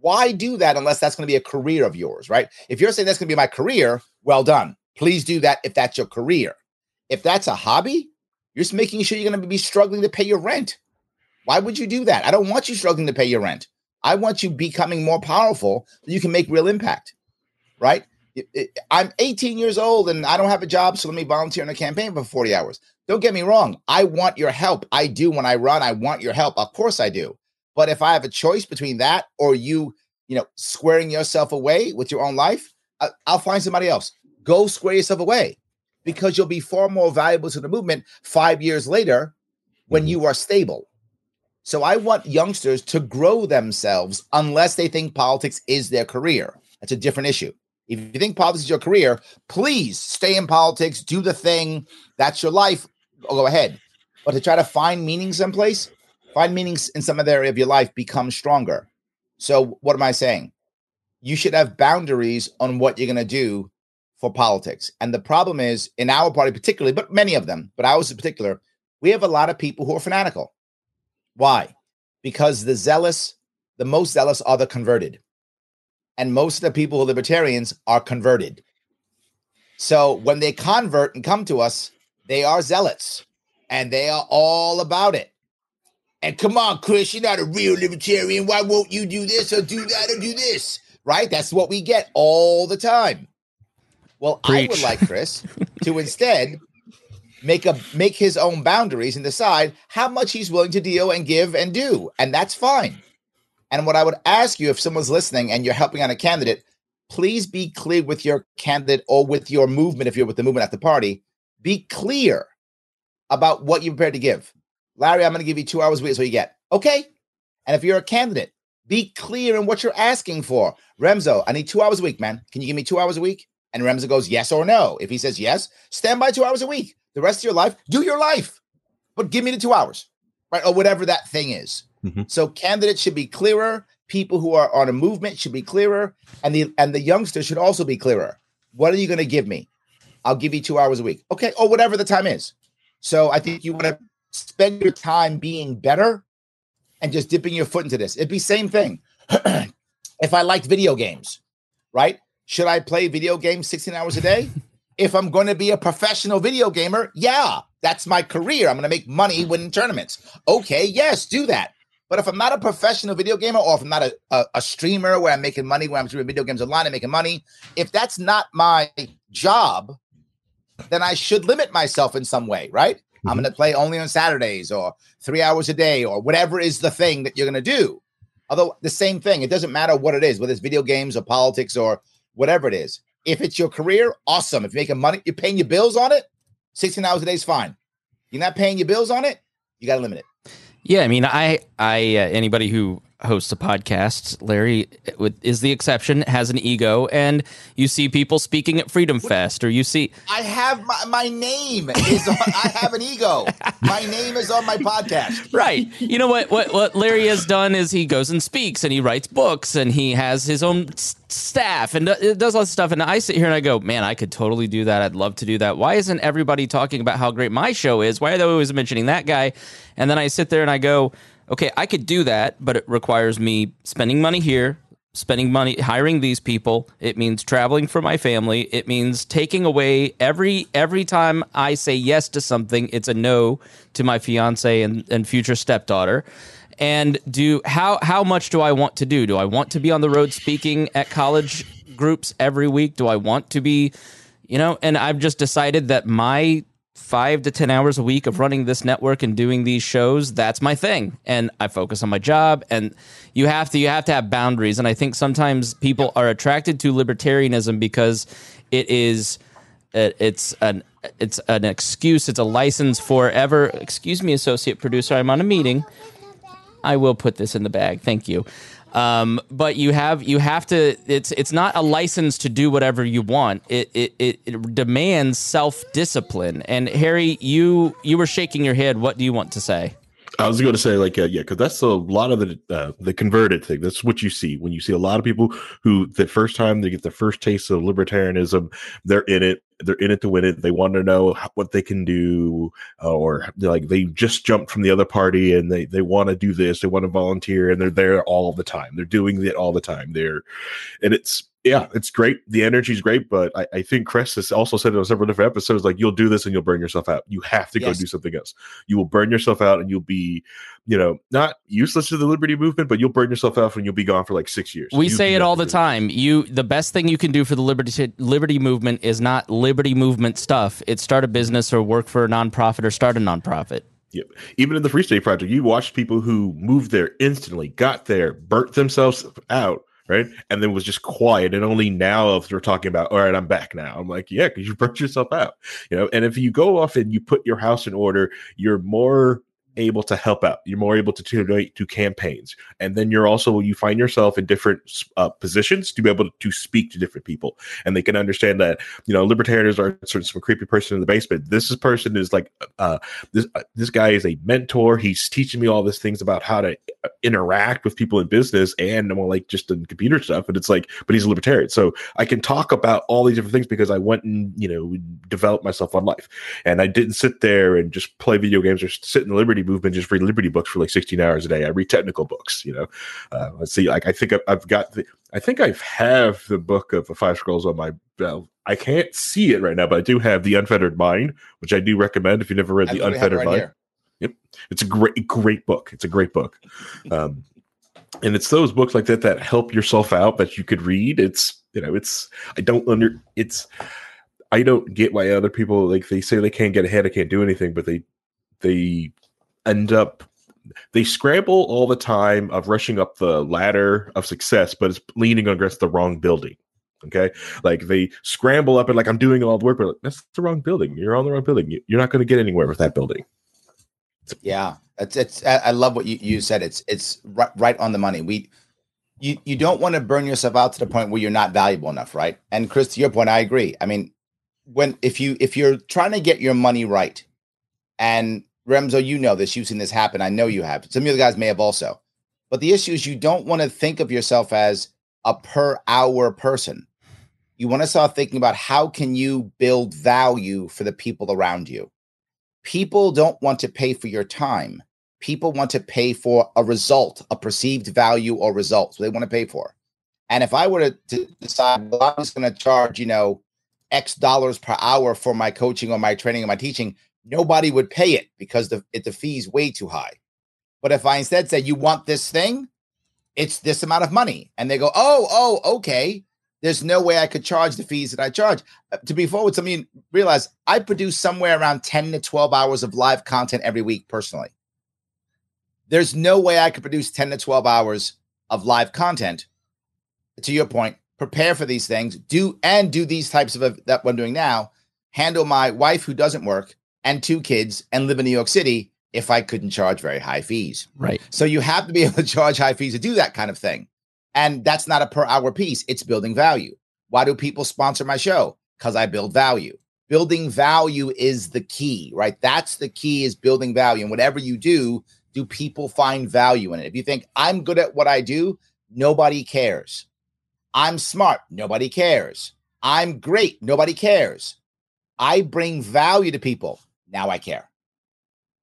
why do that unless that's going to be a career of yours, right? If you're saying that's going to be my career, well done. Please do that if that's your career. If that's a hobby, you're just making sure you're going to be struggling to pay your rent. Why would you do that? I don't want you struggling to pay your rent. I want you becoming more powerful so you can make real impact, right? I'm 18 years old and I don't have a job, so let me volunteer in a campaign for 40 hours. Don't get me wrong. I want your help. I do when I run. I want your help. Of course I do. But if I have a choice between that or you, you know, squaring yourself away with your own life, I, will find somebody else. Go square yourself away because you'll be far more valuable to the movement five years later when mm-hmm. you are stable. So I want youngsters to grow themselves unless they think politics is their career. That's a different issue. If you think politics is your career, please stay in politics, do the thing. That's your life go ahead. But to try to find meaning someplace, find meanings in some other area of your life, become stronger. So, what am I saying? You should have boundaries on what you're going to do for politics. And the problem is, in our party particularly, but many of them, but ours in particular, we have a lot of people who are fanatical. Why? Because the zealous, the most zealous are the converted. And most of the people who are libertarians are converted. So when they convert and come to us, they are zealots and they are all about it. And come on, Chris, you're not a real libertarian. Why won't you do this or do that or do this? Right? That's what we get all the time. Well, Preach. I would like Chris to instead make a make his own boundaries and decide how much he's willing to deal and give and do, and that's fine. And what I would ask you if someone's listening and you're helping on a candidate, please be clear with your candidate or with your movement if you're with the movement at the party be clear about what you're prepared to give. Larry, I'm going to give you two hours a week. So you get okay. And if you're a candidate, be clear in what you're asking for. Remso, I need two hours a week, man. Can you give me two hours a week? And Remso goes yes or no. If he says yes, stand by two hours a week. The rest of your life, do your life, but give me the two hours, right? Or whatever that thing is. Mm-hmm. So candidates should be clearer. People who are on a movement should be clearer, and the and the youngsters should also be clearer. What are you going to give me? I'll give you two hours a week. Okay. Or whatever the time is. So I think you want to spend your time being better and just dipping your foot into this. It'd be same thing. if I liked video games, right? Should I play video games 16 hours a day? If I'm going to be a professional video gamer, yeah, that's my career. I'm going to make money winning tournaments. Okay, yes, do that. But if I'm not a professional video gamer or if I'm not a, a, a streamer where I'm making money, where I'm streaming video games online and making money, if that's not my job, then I should limit myself in some way, right? Mm-hmm. I'm going to play only on Saturdays or three hours a day or whatever is the thing that you're going to do. Although the same thing, it doesn't matter what it is, whether it's video games or politics or whatever it is. If it's your career, awesome. If you're making money, you're paying your bills on it, 16 hours a day is fine. You're not paying your bills on it, you got to limit it. Yeah, I mean, I, I, uh, anybody who hosts a podcast, Larry is the exception, has an ego, and you see people speaking at Freedom Fest, or you see. I have my, my name is. On, I have an ego. My name is on my podcast. Right. You know what? What what Larry has done is he goes and speaks, and he writes books, and he has his own staff, and uh, does all this stuff. And I sit here and I go, man, I could totally do that. I'd love to do that. Why isn't everybody talking about how great my show is? Why are they always mentioning that guy? And then I sit there and I go, okay, I could do that, but it requires me spending money here, spending money hiring these people. It means traveling for my family. It means taking away every every time I say yes to something, it's a no to my fiance and, and future stepdaughter. And do how how much do I want to do? Do I want to be on the road speaking at college groups every week? Do I want to be, you know, and I've just decided that my five to 10 hours a week of mm-hmm. running this network and doing these shows, that's my thing. And I focus on my job and you have to, you have to have boundaries. And I think sometimes people are attracted to libertarianism because it is, uh, it's an, it's an excuse. It's a license for ever. Excuse me, associate producer. I'm on a meeting. I will put this in the bag. Thank you. Um, but you have you have to. It's it's not a license to do whatever you want. It it, it, it demands self discipline. And Harry, you you were shaking your head. What do you want to say? I was going to say, like, uh, yeah, because that's a lot of the uh, the converted thing. That's what you see when you see a lot of people who the first time they get the first taste of libertarianism, they're in it. They're in it to win it. They want to know what they can do, uh, or like they just jumped from the other party and they they want to do this. They want to volunteer, and they're there all the time. They're doing it all the time. They're, and it's yeah, it's great. The energy's great, but I, I think Chris has also said it on several different episodes. Like you'll do this and you'll burn yourself out. You have to yes. go do something else. You will burn yourself out, and you'll be, you know, not useless to the liberty movement, but you'll burn yourself out and you'll be gone for like six years. We you say it all the time. You, the best thing you can do for the liberty liberty movement is not liberty movement stuff. It's start a business or work for a nonprofit or start a nonprofit. Yep. Even in the Free State Project, you watched people who moved there instantly, got there, burnt themselves out, right? And then was just quiet. And only now if they're talking about, all right, I'm back now. I'm like, yeah, because you burnt yourself out, you know. And if you go off and you put your house in order, you're more able to help out. You're more able to donate to campaigns, and then you're also you find yourself in different uh, positions to be able to, speak to different people, and they can understand that you know libertarians are of some creepy person in the basement. This is person is like uh, this uh, this guy is a mentor. He's teaching me all these things about how to uh, interact with people in business and more like just in computer stuff. And it's like, but he's a libertarian, so I can talk about all these different things because I went and you know developed myself on life, and I didn't sit there and just play video games or sit in the liberty movement just read liberty books for like 16 hours a day. I read technical books you know? Uh, let's see like i think i've got the i think i have the book of the five scrolls on my belt. I can't see it right now but i do have the unfettered mind which i do recommend if you've never read the unfettered right mind. here. yep. It's a great great book. It's a great book. Um and it's those books like that that help yourself out that you could read. It's you know it's i don't under it's I don't get why other people like they say they can't get ahead, I can't do anything, but they they end up they scramble all the time of rushing up the ladder of success, but it's leaning against the wrong building. Okay, like they scramble up and like I'm doing all the work, but like, that's the wrong building. You're on the wrong building. You're not going to get anywhere with that building. Yeah, it's it's. I love what you, you said. It's it's right, right on the money. We you you don't want to burn yourself out to the point where you're not valuable enough, right? And Chris, to your point, I agree. I mean, when if you if you're trying to get your money right, and Remso, you know this. You've seen this happen. I know you have. Some of the guys may have also. But the issue is you don't want to think of yourself as a per hour person. You want to start thinking about how can you build value for the people around you. People don't want to pay for your time. People want to pay for a result, a perceived value or results. They want to pay for. And if I were to, to decide, well, I'm just going to charge, you know, X dollars per hour for my coaching or my training or my teaching, nobody would pay it because the it, the fee's way too high. But if I instead say you want this thing, it's this amount of money, and they go, oh, oh, okay. There's no way I could charge the fees that I charge. Uh, to be forward, of you realize I produce somewhere around 10 to 12 hours of live content every week personally. There's no way I could produce 10 to 12 hours of live content. To your point, prepare for these things, do and do these types of that I'm doing now, handle my wife who doesn't work and two kids and live in New York City if I couldn't charge very high fees. Right. So you have to be able to charge high fees to do that kind of thing. And that's not a per hour piece, it's building value. Why do people sponsor my show? Because I build value. Building value is the key, right? That's the key is building value. And whatever you do, do people find value in it? If you think I'm good at what I do, nobody cares. I'm smart, nobody cares. I'm great, nobody cares. I bring value to people. Now I care.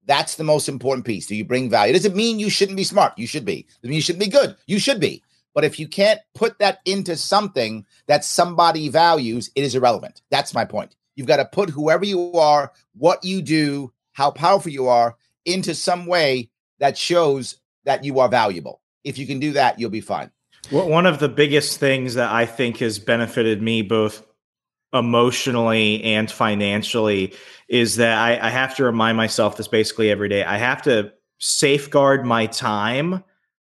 That's the most important piece. Do you bring value? It doesn't mean you shouldn't be smart. You should be. It you shouldn't be good. You should be. But if you can't put that into something that somebody values, it is irrelevant. That's my point. You've got to put whoever you are, what you do, how powerful you are into some way that shows that you are valuable. If you can do that, you'll be fine. Well, one of the biggest things that I think has benefited me both emotionally and financially is that I, I have to remind myself this basically every day. I have to safeguard my time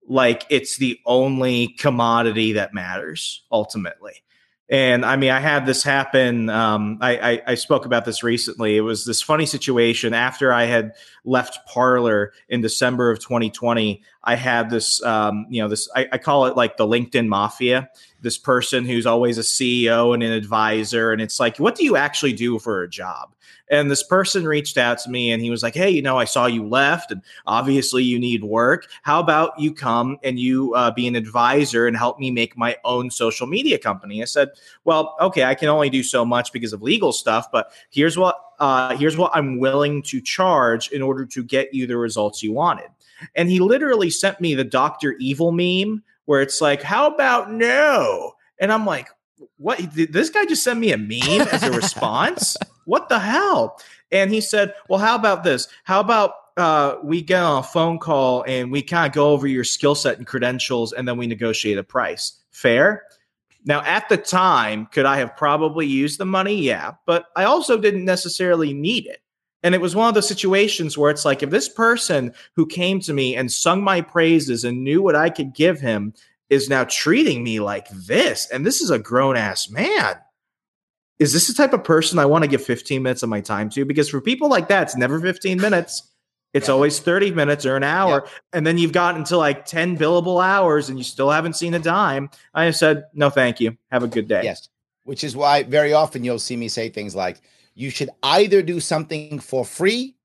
like it's the only commodity that matters ultimately. And I mean, I had this happen. Um, I, I, I, spoke about this recently. It was this funny situation after I had left Parler in December of 2020. I had this, um, you know, this, I, I call it like the LinkedIn mafia, this person who's always a CEO and an advisor. And it's like, what do you actually do for a job? And this person reached out to me and he was like, Hey, you know, I saw you left and obviously you need work. How about you come and you uh, be an advisor and help me make my own social media company? I said, Well, okay, I can only do so much because of legal stuff, but here's what uh, here's what I'm willing to charge in order to get you the results you wanted. And he literally sent me the Dr. Evil meme where it's like, How about no? And I'm like, what this guy just sent me a meme as a response? what the hell? And he said, well, how about this? How about uh, we get on a phone call and we kind of go over your skill set and credentials and then we negotiate a price. Fair? Now, at the time, could I have probably used the money? Yeah, but I also didn't necessarily need it. And it was one of those situations where it's like, if this person who came to me and sung my praises and knew what I could give him is now treating me like this, and this is a grown ass man, is this the type of person I want to give 15 minutes of my time to? Because for people like that, it's never 15 minutes. It's yeah. always 30 minutes or an hour. Yeah. And then you've gotten to like 10 billable hours and you still haven't seen a dime. I have said, no, thank you. Have a good day. Yes. Which is why very often you'll see me say things like, you should either do something for free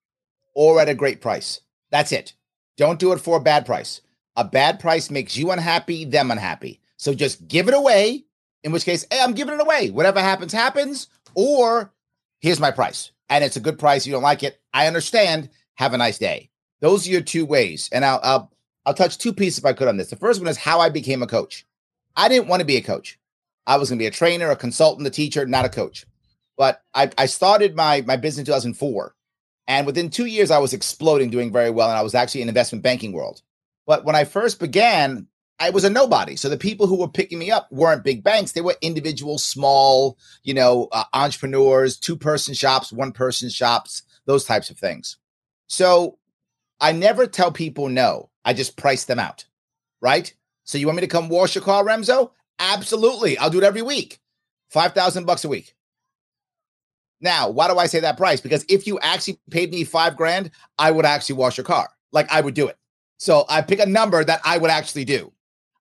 or at a great price. That's it. Don't do it for a bad price. A bad price makes you unhappy, them unhappy. So just give it away in which case, hey, I'm giving it away. Whatever happens, happens. Or here's my price. And it's a good price. You don't like it. I understand. Have a nice day. Those are your two ways. And I'll, I'll, I'll touch two pieces if I could on this. The first one is how I became a coach. I didn't want to be a coach. I was going to be a trainer, a consultant, a teacher, not a coach. But I, I started my, my business in 2004. And within two years, I was exploding, doing very well. And I was actually in investment banking world. But when I first began, I was a nobody. So the people who were picking me up weren't big banks. They were individual, small, you know, uh, entrepreneurs, two person shops, one person shops, those types of things. So I never tell people no. I just price them out. Right. So you want me to come wash your car, Remso? Absolutely. I'll do it every week. 5,000 bucks a week. Now, why do I say that price? Because if you actually paid me five grand, I would actually wash your car. Like I would do it. So I pick a number that I would actually do.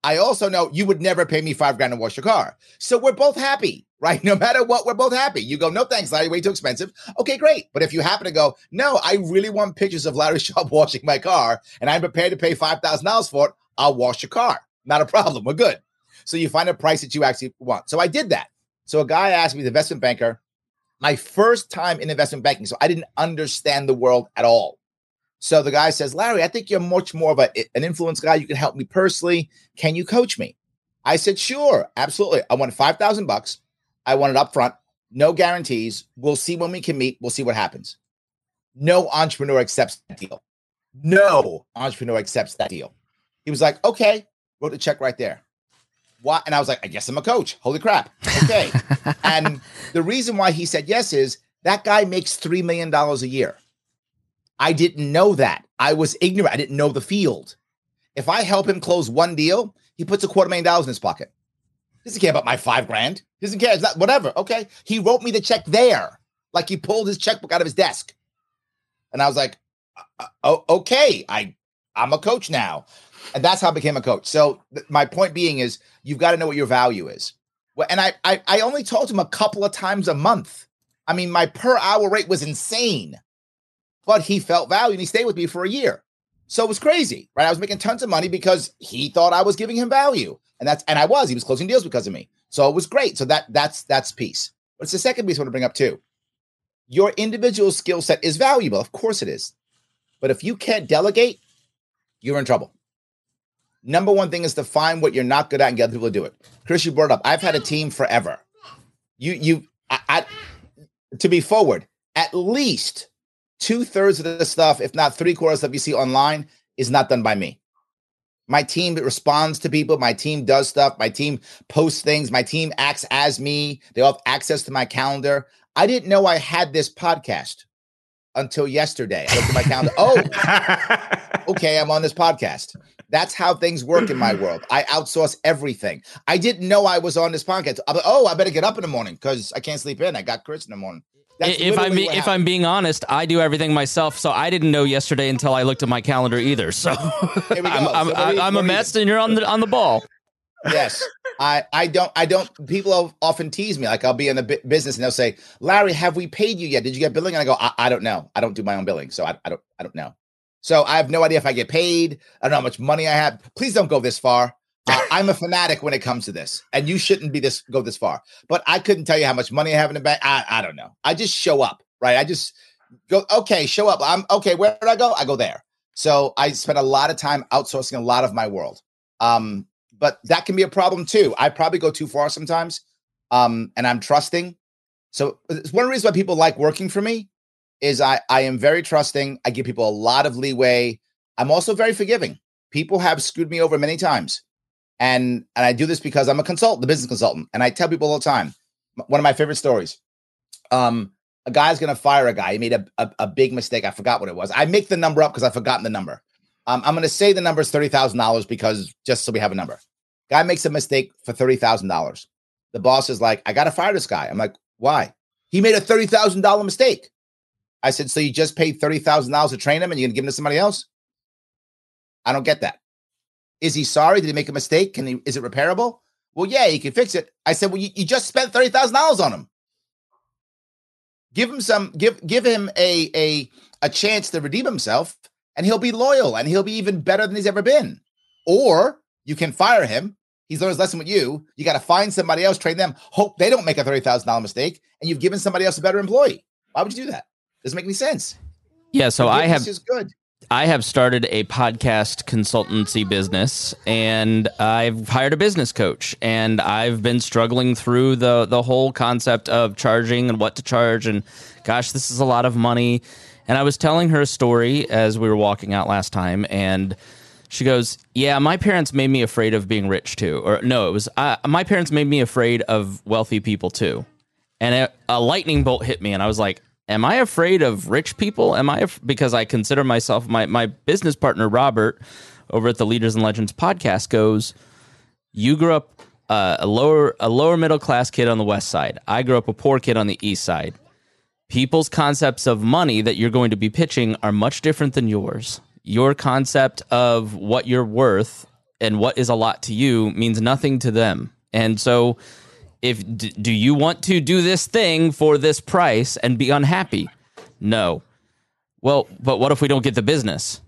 I also know you would never pay me five grand to wash your car. So we're both happy, right? No matter what, we're both happy. You go, no thanks, Larry, way too expensive. Okay, great. But if you happen to go, no, I really want pictures of Larry Sharpe washing my car and I'm prepared to pay $5,000 for it, I'll wash your car. Not a problem. We're good. So you find a price that you actually want. So I did that. So a guy asked me, the investment banker, my first time in investment banking. So I didn't understand the world at all. So the guy says, Larry, I think you're much more of a, an influence guy. You can help me personally. Can you coach me? I said, sure, absolutely. I wanted 5,000 bucks. I wanted up front, No guarantees. We'll see when we can meet. We'll see what happens. No entrepreneur accepts that deal. No entrepreneur accepts that deal. He was like, okay, wrote the check right there. Why? And I was like, I guess I'm a coach. Holy crap. Okay. and the reason why he said yes is that guy makes $3 million a year. I didn't know that. I was ignorant. I didn't know the field. If I help him close one deal, he puts a quarter million dollars in his pocket. He doesn't care about my five grand. He doesn't care. It's not whatever. Okay. He wrote me the check there. Like he pulled his checkbook out of his desk. And I was like, oh, okay. I I'm a coach now. And that's how I became a coach. So th- my point being is you've got to know what your value is. Well, and I, I I only told him a couple of times a month. I mean, my per hour rate was insane. But he felt value and he stayed with me for a year. So it was crazy, right? I was making tons of money because he thought I was giving him value. And that's and I was. He was closing deals because of me. So it was great. So that that's that's piece. But it's the second piece I want to bring up too. Your individual skill set is valuable. Of course it is. But if you can't delegate, you're in trouble. Number one thing is to find what you're not good at and get other people to do it. Chris, you brought it up. I've had a team forever. You you I, I to be forward, at least two thirds of the stuff, if not three quarters that you see online, is not done by me. My team responds to people. My team does stuff. My team posts things. My team acts as me. They all have access to my calendar. I didn't know I had this podcast until yesterday. I looked at my calendar. Oh, okay, I'm on this podcast. That's how things work in my world. I outsource everything. I didn't know I was on this podcast. I'm like, oh, I better get up in the morning because I can't sleep in. I got Chris in the morning. That's if I'm be, if. I'm being honest, I do everything myself, so I didn't know yesterday until I looked at my calendar either. So There we go. I'm, I'm, So do I'm a mess, and you're on the on the ball. yes i i don't i don't people often tease me like i'll be in the bu- business and they'll say larry have we paid you yet did you get billing and i go i, I don't know i don't do my own billing so I, I don't i don't know so i have no idea if i get paid. I don't know how much money i have. Please don't go this far. Uh, i'm a fanatic when it comes to this and you shouldn't be this go this far. But i couldn't tell you how much money i have in the bank. I, I don't know. I just show up right? I just go okay show up. I'm okay where did i go? I go there. So i spent a lot of time outsourcing a lot of my world. Um but that can be a problem too. I probably go too far sometimes, um, and I'm trusting. So it's one reason why people like working for me is I I am very trusting. I give people a lot of leeway. I'm also very forgiving. People have screwed me over many times, and and I do this because I'm a consultant, the business consultant, and I tell people all the time. One of my favorite stories. Um, a guy's gonna fire a guy. He made a, a, a big mistake. I forgot what it was. I make the number up because I've forgotten the number. Um, I'm gonna say the number is thirty thousand dollars because just so we have a number. Guy makes a mistake for thirty thousand dollars. The boss is like, I gotta fire this guy. I'm like, why? He made a thirty thousand dollar mistake. I said, so you just paid thirty thousand dollars to train him, and you're gonna give him to somebody else? I don't get that. Is he sorry? Did he make a mistake? Can he? Is it repairable? Well, yeah, he can fix it. I said, well, you, you just spent thirty thousand dollars on him. Give him some. Give give him a a a chance to redeem himself, and he'll be loyal, and he'll be even better than he's ever been. Or you can fire him. He's learned his lesson with you. You got to find somebody else, train them, hope they don't make a thirty thousand dollar mistake, and you've given somebody else a better employee. Why would you do that? Doesn't make any sense. Yeah, so I have is good. I have started a podcast consultancy business and I've hired a business coach and I've been struggling through the the whole concept of charging and what to charge and gosh this is a lot of money and I was telling her a story as we were walking out last time and she goes, "Yeah, my parents made me afraid of being rich too." Or no, it was uh, my parents made me afraid of wealthy people too. And a, a lightning bolt hit me and I was like, am I afraid of rich people? Am I af- because I consider myself my my business partner Robert over at the Leaders and Legends podcast goes, you grew up uh, a lower a lower middle class kid on the west side. I grew up a poor kid on the east side. People's concepts of money that you're going to be pitching are much different than yours. Your concept of what you're worth and what is a lot to you means nothing to them. And so if d- do you want to do this thing for this price and be unhappy? No. Well, but what if we don't get the business?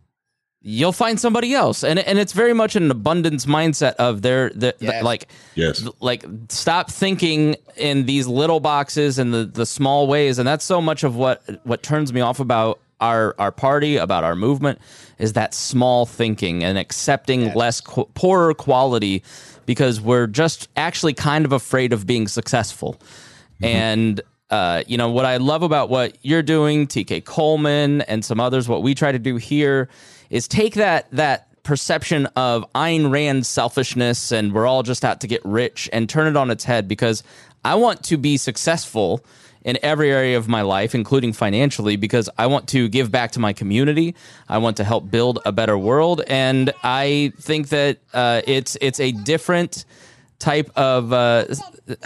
You'll find somebody else, and and it's very much an abundance mindset of their the, the- like Yes. like stop thinking in these little boxes and the the small ways, and that's so much of what what turns me off about our our party about our movement is that small thinking and accepting less qu- poorer quality because we're just actually kind of afraid of being successful. And uh, you know, what I love about what you're doing, TK Coleman and some others, what we try to do here is take that that perception of Ayn Rand selfishness and we're all just out to get rich and turn it on its head because I want to be successful in every area of my life, including financially, because I want to give back to my community. I want to help build a better world, and I think that uh, it's it's a different type of uh,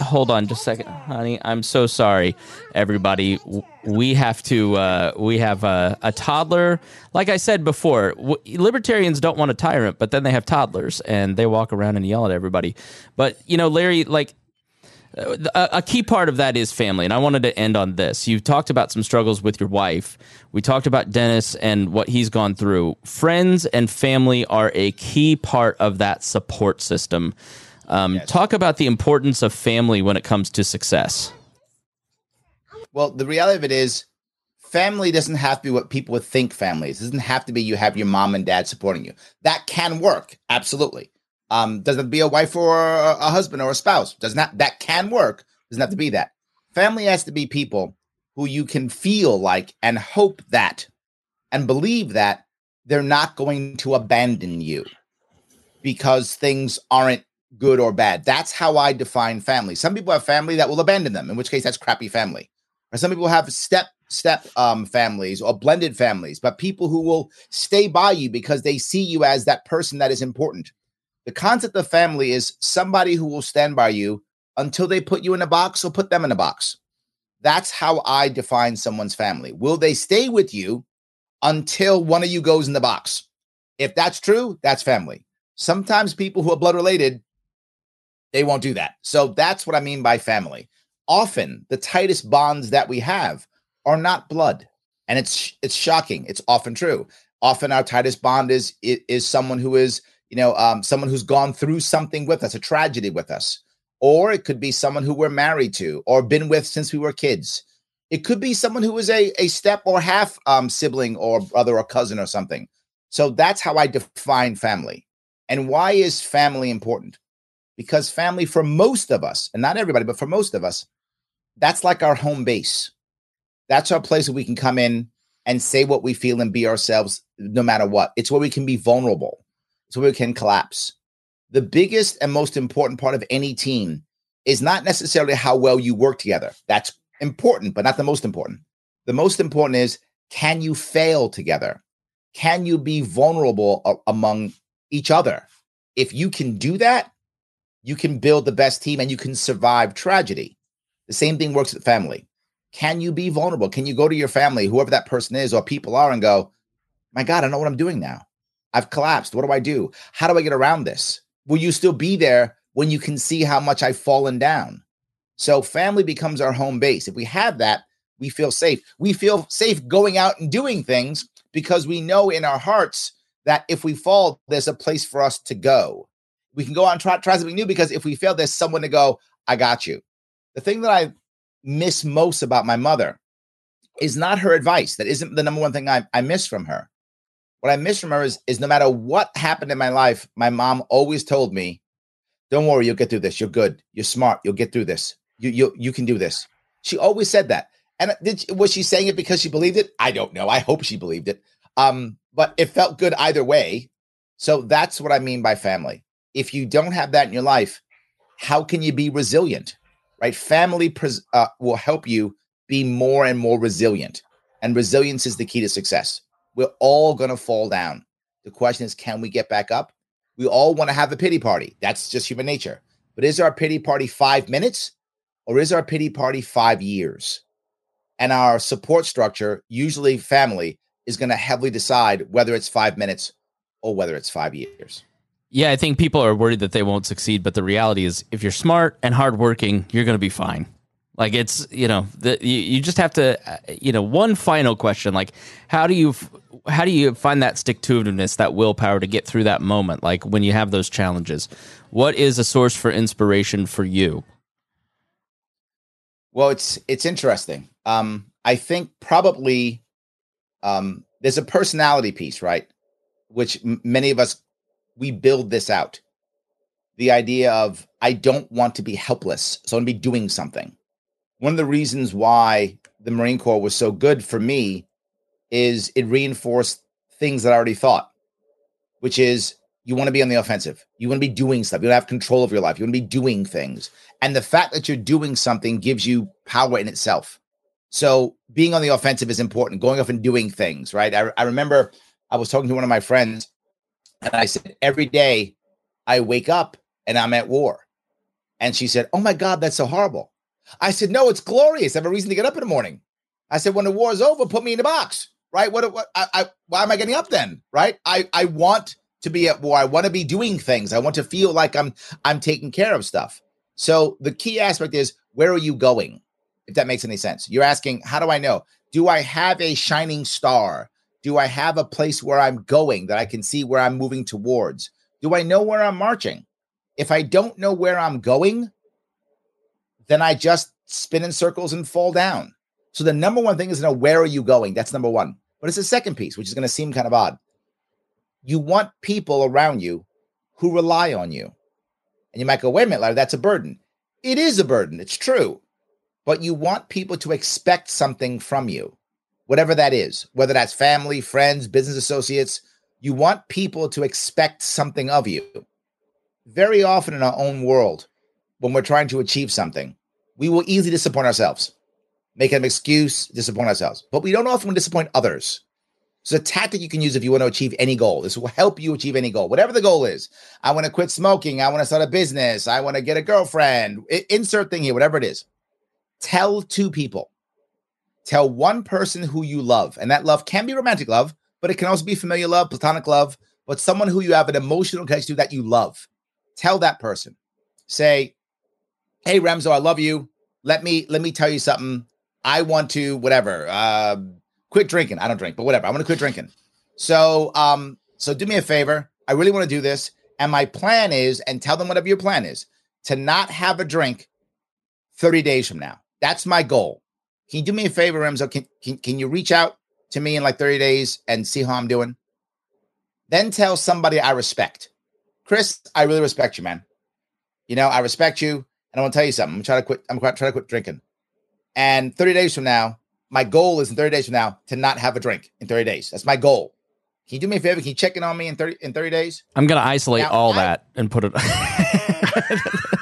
hold on just a second honey. I'm so sorry everybody. We have to uh, we have a, a, toddler. Like i said before w- libertarians don't want a tyrant but then they have toddlers and they walk around and yell at everybody. But you know larry like a, key part of that is family and i wanted to end on this You've talked about some struggles with your wife we talked about dennis and what he's gone through friends and family are a key part of that support system um, yes. Talk about the importance of family when it comes to success. Well, the reality of it is, family doesn't have to be what people would think family is. It doesn't have to be you have your mom and dad supporting you. That can work, absolutely. Um, doesn't be a wife or a, a husband or a spouse. Does not that can work. Doesn't have to be that. Family has to be people who you can feel like and hope that and believe that they're not going to abandon you because things aren't good or bad. That's how I define family. Some people have family that will abandon them, in which case that's crappy family. Or some people have step step um, families or blended families, but people who will stay by you because they see you as that person that is important. The concept of family is somebody who will stand by you until they put you in a box or put them in a box. That's how I define someone's family. Will they stay with you until one of you goes in the box? If that's true, that's family. Sometimes people who are blood related they won't do that. So that's what I mean by family. Often the tightest bonds that we have are not blood. And it's it's shocking. It's often true. Often our tightest bond is is someone who is, you know, um, someone who's gone through something with us, a tragedy with us. Or it could be someone who we're married to or been with since we were kids. It could be someone who is a, a step or half um, sibling or brother or cousin or something. So that's how I define family. And why is family important? because family for most of us, and not everybody, but for most of us, that's like our home base. That's our place where we can come in and say what we feel and be ourselves no matter what. It's where we can be vulnerable. Where we can collapse. The biggest and most important part of any team is not necessarily how well you work together. That's important, but not the most important. The most important is can you fail together? Can you be vulnerable among each other? If you can do that, you can build the best team and you can survive tragedy. The same thing works with family. Can you be vulnerable? Can you go to your family, whoever that person is or people are, and go, My God, I know what I'm doing now. I've collapsed. What do I do? How do I get around this? Will you still be there when you can see how much I've fallen down? So, family becomes our home base. If we have that, we feel safe. We feel safe going out and doing things because we know in our hearts that if we fall, there's a place for us to go we can go on try, try something new because if we fail, there's someone to go, I got you. The thing that I miss most about my mother is not her advice. That isn't the number one thing I, I miss from her. What I miss from is, is no matter what happened in my life, my mom always told me, Don't worry, you'll get through this. You're good. You're smart. You'll get through this. You you you can do this. She always said that. And did was she saying it because she believed it? I don't know. I hope she believed it. Um, but it felt good either way. So that's what I mean by family if you don't have that in your life, how can you be resilient? Right? Family pres- uh, will help you be more and more resilient. And resilience is the key to success. We're all going to fall down. The question is, can we get back up? We all want to have a pity party. That's just human nature. But is our pity party five minutes or is our pity party five years? And our support structure, usually family, is going to heavily decide whether it's five minutes or whether it's five years. Yeah, I think people are worried that they won't succeed, but the reality is, if you're smart and hardworking, you're going to be fine. Like it's you know the, you, you just have to uh, you know one final question like how do you how do you find that stick to itiveness that willpower to get through that moment like when you have those challenges what is a source for inspiration for you well it's it's interesting um I think probably um there's a personality piece right which m- many of us we build this out. The idea of I don't want to be helpless, so I'm going to be doing something. one of the reasons why the Marine Corps was so good for me is it reinforced things that I already thought, which is you want to be on the offensive. You want to be doing stuff. You want to have control of your life. You want to be doing things. And the fact that you're doing something gives you power in itself. So being on the offensive is important, going off and doing things, right? I, I remember I was talking to one of my friends and I said, every day I wake up and I'm at war. And she said, Oh my God, that's so horrible. I said, No, it's glorious. I have a reason to get up in the morning. I said, When the war is over, put me in the box, right? What, what I, I, why am I getting up then? Right? I, I want to be at war. I want to be doing things. I want to feel like I'm I'm taking care of stuff. So the key aspect is where are you going? If that makes any sense. You're asking, how do I know? Do I have a shining star? Do I have a place where I'm going that I can see where I'm moving towards? Do I know where I'm marching? If I don't know where I'm going, then I just spin in circles and fall down. So the number one thing is to know where are you going? That's number one. But it's the second piece, which is going to seem kind of odd. You want people around you who rely on you. And you might go, wait a minute, Larry, that's a burden. It is a burden. It's true. But you want people to expect something from you, whatever that is, whether that's family, friends, business associates. You want people to expect something of you very often in our own world, when we're trying to achieve something, we will easily disappoint ourselves, make an excuse, disappoint ourselves, but we don't often disappoint others. It's a tactic you can use if you want to achieve any goal. This will help you achieve any goal, whatever the goal is. I want to quit smoking. I want to start a business. I want to get a girlfriend. I- insert thing here, whatever it is. Tell two people. Tell one person who you love, and that love can be romantic love, but it can also be familiar love, platonic love, but someone who you have an emotional connection to that you love tell that person, say, "Hey Remso, I love you. Let me let me tell you something. I want to whatever uh, quit drinking. I don't drink, but whatever. I want to quit drinking. So um, so do me a favor. I really want to do this, and my plan is, and tell them whatever your plan is, to not have a drink thirty days from now. That's my goal. Can you do me a favor, Remso? Can, can, can you reach out to me in like 30 days and see how I'm doing? Then tell somebody I respect. Chris, I really respect you, man. You know, I respect you, and I want to tell you something. I'm trying to quit. I'm trying to quit drinking. And 30 days from now, my goal is in 30 days from now to not have a drink in 30 days. That's my goal. Can you do me a favor? Can you check in on me in 30 in 30 days? I'm gonna isolate Now, all I- that and put it.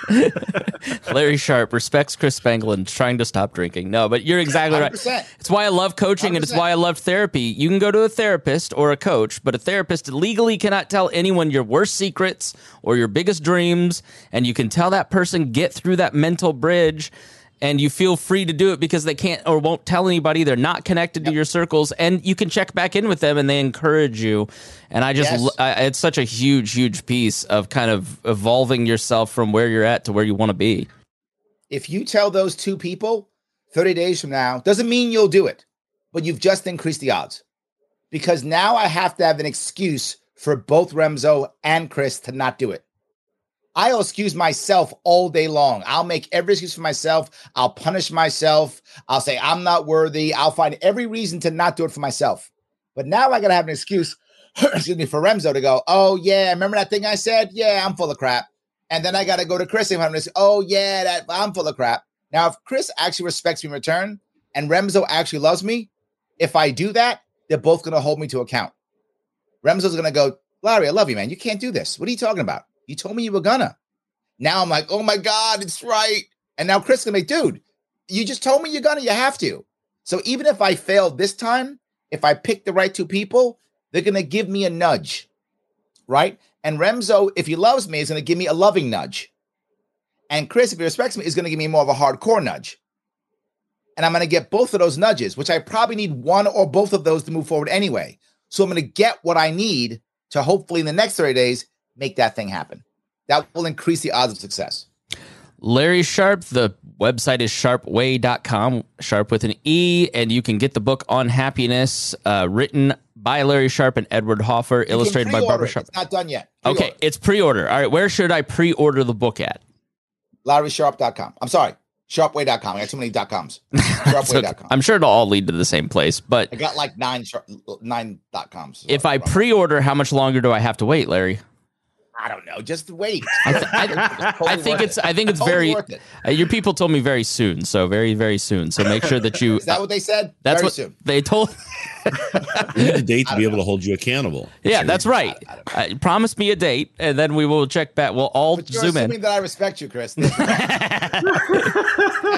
Larry Sharpe respects Chris Spangle and trying to stop drinking. No, but you're exactly right. 100%. It's why I love coaching and it's why I love therapy. You can go to a therapist or a coach, but a therapist legally cannot tell anyone your worst secrets or your biggest dreams, and you can tell that person get through that mental bridge. And you feel free to do it because they can't or won't tell anybody. They're not connected to your circles, and you can check back in with them, and they encourage you. And I just yes. I, it's such a huge, huge piece of kind of evolving yourself from where you're at to where you want to be. If you tell those two people 30 days from now, doesn't mean you'll do it, but you've just increased the odds. Because now I have to have an excuse for both Remso and Chris to not do it. I'll excuse myself all day long. I'll make every excuse for myself. I'll punish myself. I'll say I'm not worthy. I'll find every reason to not do it for myself. But now I gotta have an excuse, excuse me, for Remso to go, oh yeah, remember that thing I said? Yeah, I'm full of crap. And then I gotta go to Chris and this, oh yeah, that I'm full of crap. Now, if Chris actually respects me in return and Remso actually loves me, if I do that, they're both gonna hold me to account. Remso's gonna go, Larry, I love you, man. You can't do this. What are you talking about? You told me you were gonna. Now I'm like, oh my God, it's right. And now Chris can be, dude, you just told me you're gonna, you have to. So even if I failed this time, if I pick the right two people, they're gonna give me a nudge, right? And Remso, if he loves me, is gonna give me a loving nudge. And Chris, if he respects me, is gonna give me more of a hardcore nudge. And I'm gonna get both of those nudges, which I probably need one or both of those to move forward anyway. So I'm gonna get what I need to hopefully in the next 30 days make that thing happen. That will increase the odds of success. Larry Sharpe, the website is sharpeway.com, sharp with an E, and you can get the book on happiness, uh, written by Larry Sharpe and Edward Hoffer, You illustrated by Barbara it. Sharp. It's not done yet. Okay, Pre-order. it's pre order. All right, where should I pre order the book at? LarrySharpe.com. I'm sorry, sharpeway.com. I got too many dot coms. Sharpeway.com. I'm sure it'll all lead to the same place, but I got like nine sharp, nine dot coms. if I pre order, how much longer do I have to wait, Larry? I don't know. Just wait. I, th- I, I think it's I think it's very It. uh, your people told me very soon, so very very soon. So make sure that you. Is that what they said? that's Very what soon. they told. We need a date to be able to hold you accountable. Yeah, that's right. Uh, promise me a date, and then we will check back. We'll all But you're zoom assuming in. that I respect you, Chris. That's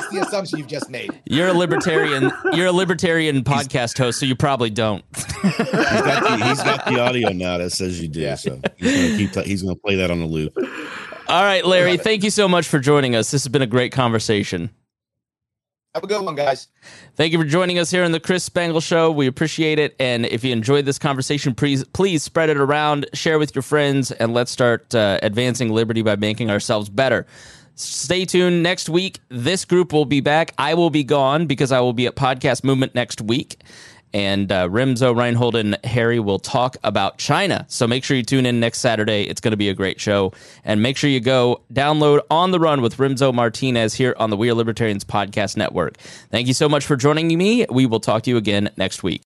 the assumption you've just made. You're a libertarian. You're a libertarian podcast host, so you probably don't. He's got, the, he's got the audio now that says you do. Yeah. So he's gonna keep. pla- He's gonna play that on the loop. All right, Larry. Thank you so much for joining us. This has been a great conversation. Have a good one, guys. Thank you for joining us here on the Chris Spangle Show. We appreciate it. And if you enjoyed this conversation, please please spread it around, share with your friends, and let's start uh, advancing liberty by making ourselves better. Stay tuned next week. This group will be back. I will be gone because I will be at Podcast Movement next week. And uh, Remso, Reinhold, and Harry will talk about China. So make sure you tune in next Saturday. It's going to be a great show. And make sure you go download On the Run with Remso Martinez here on the We Are Libertarians Podcast Network. Thank you so much for joining me. We will talk to you again next week.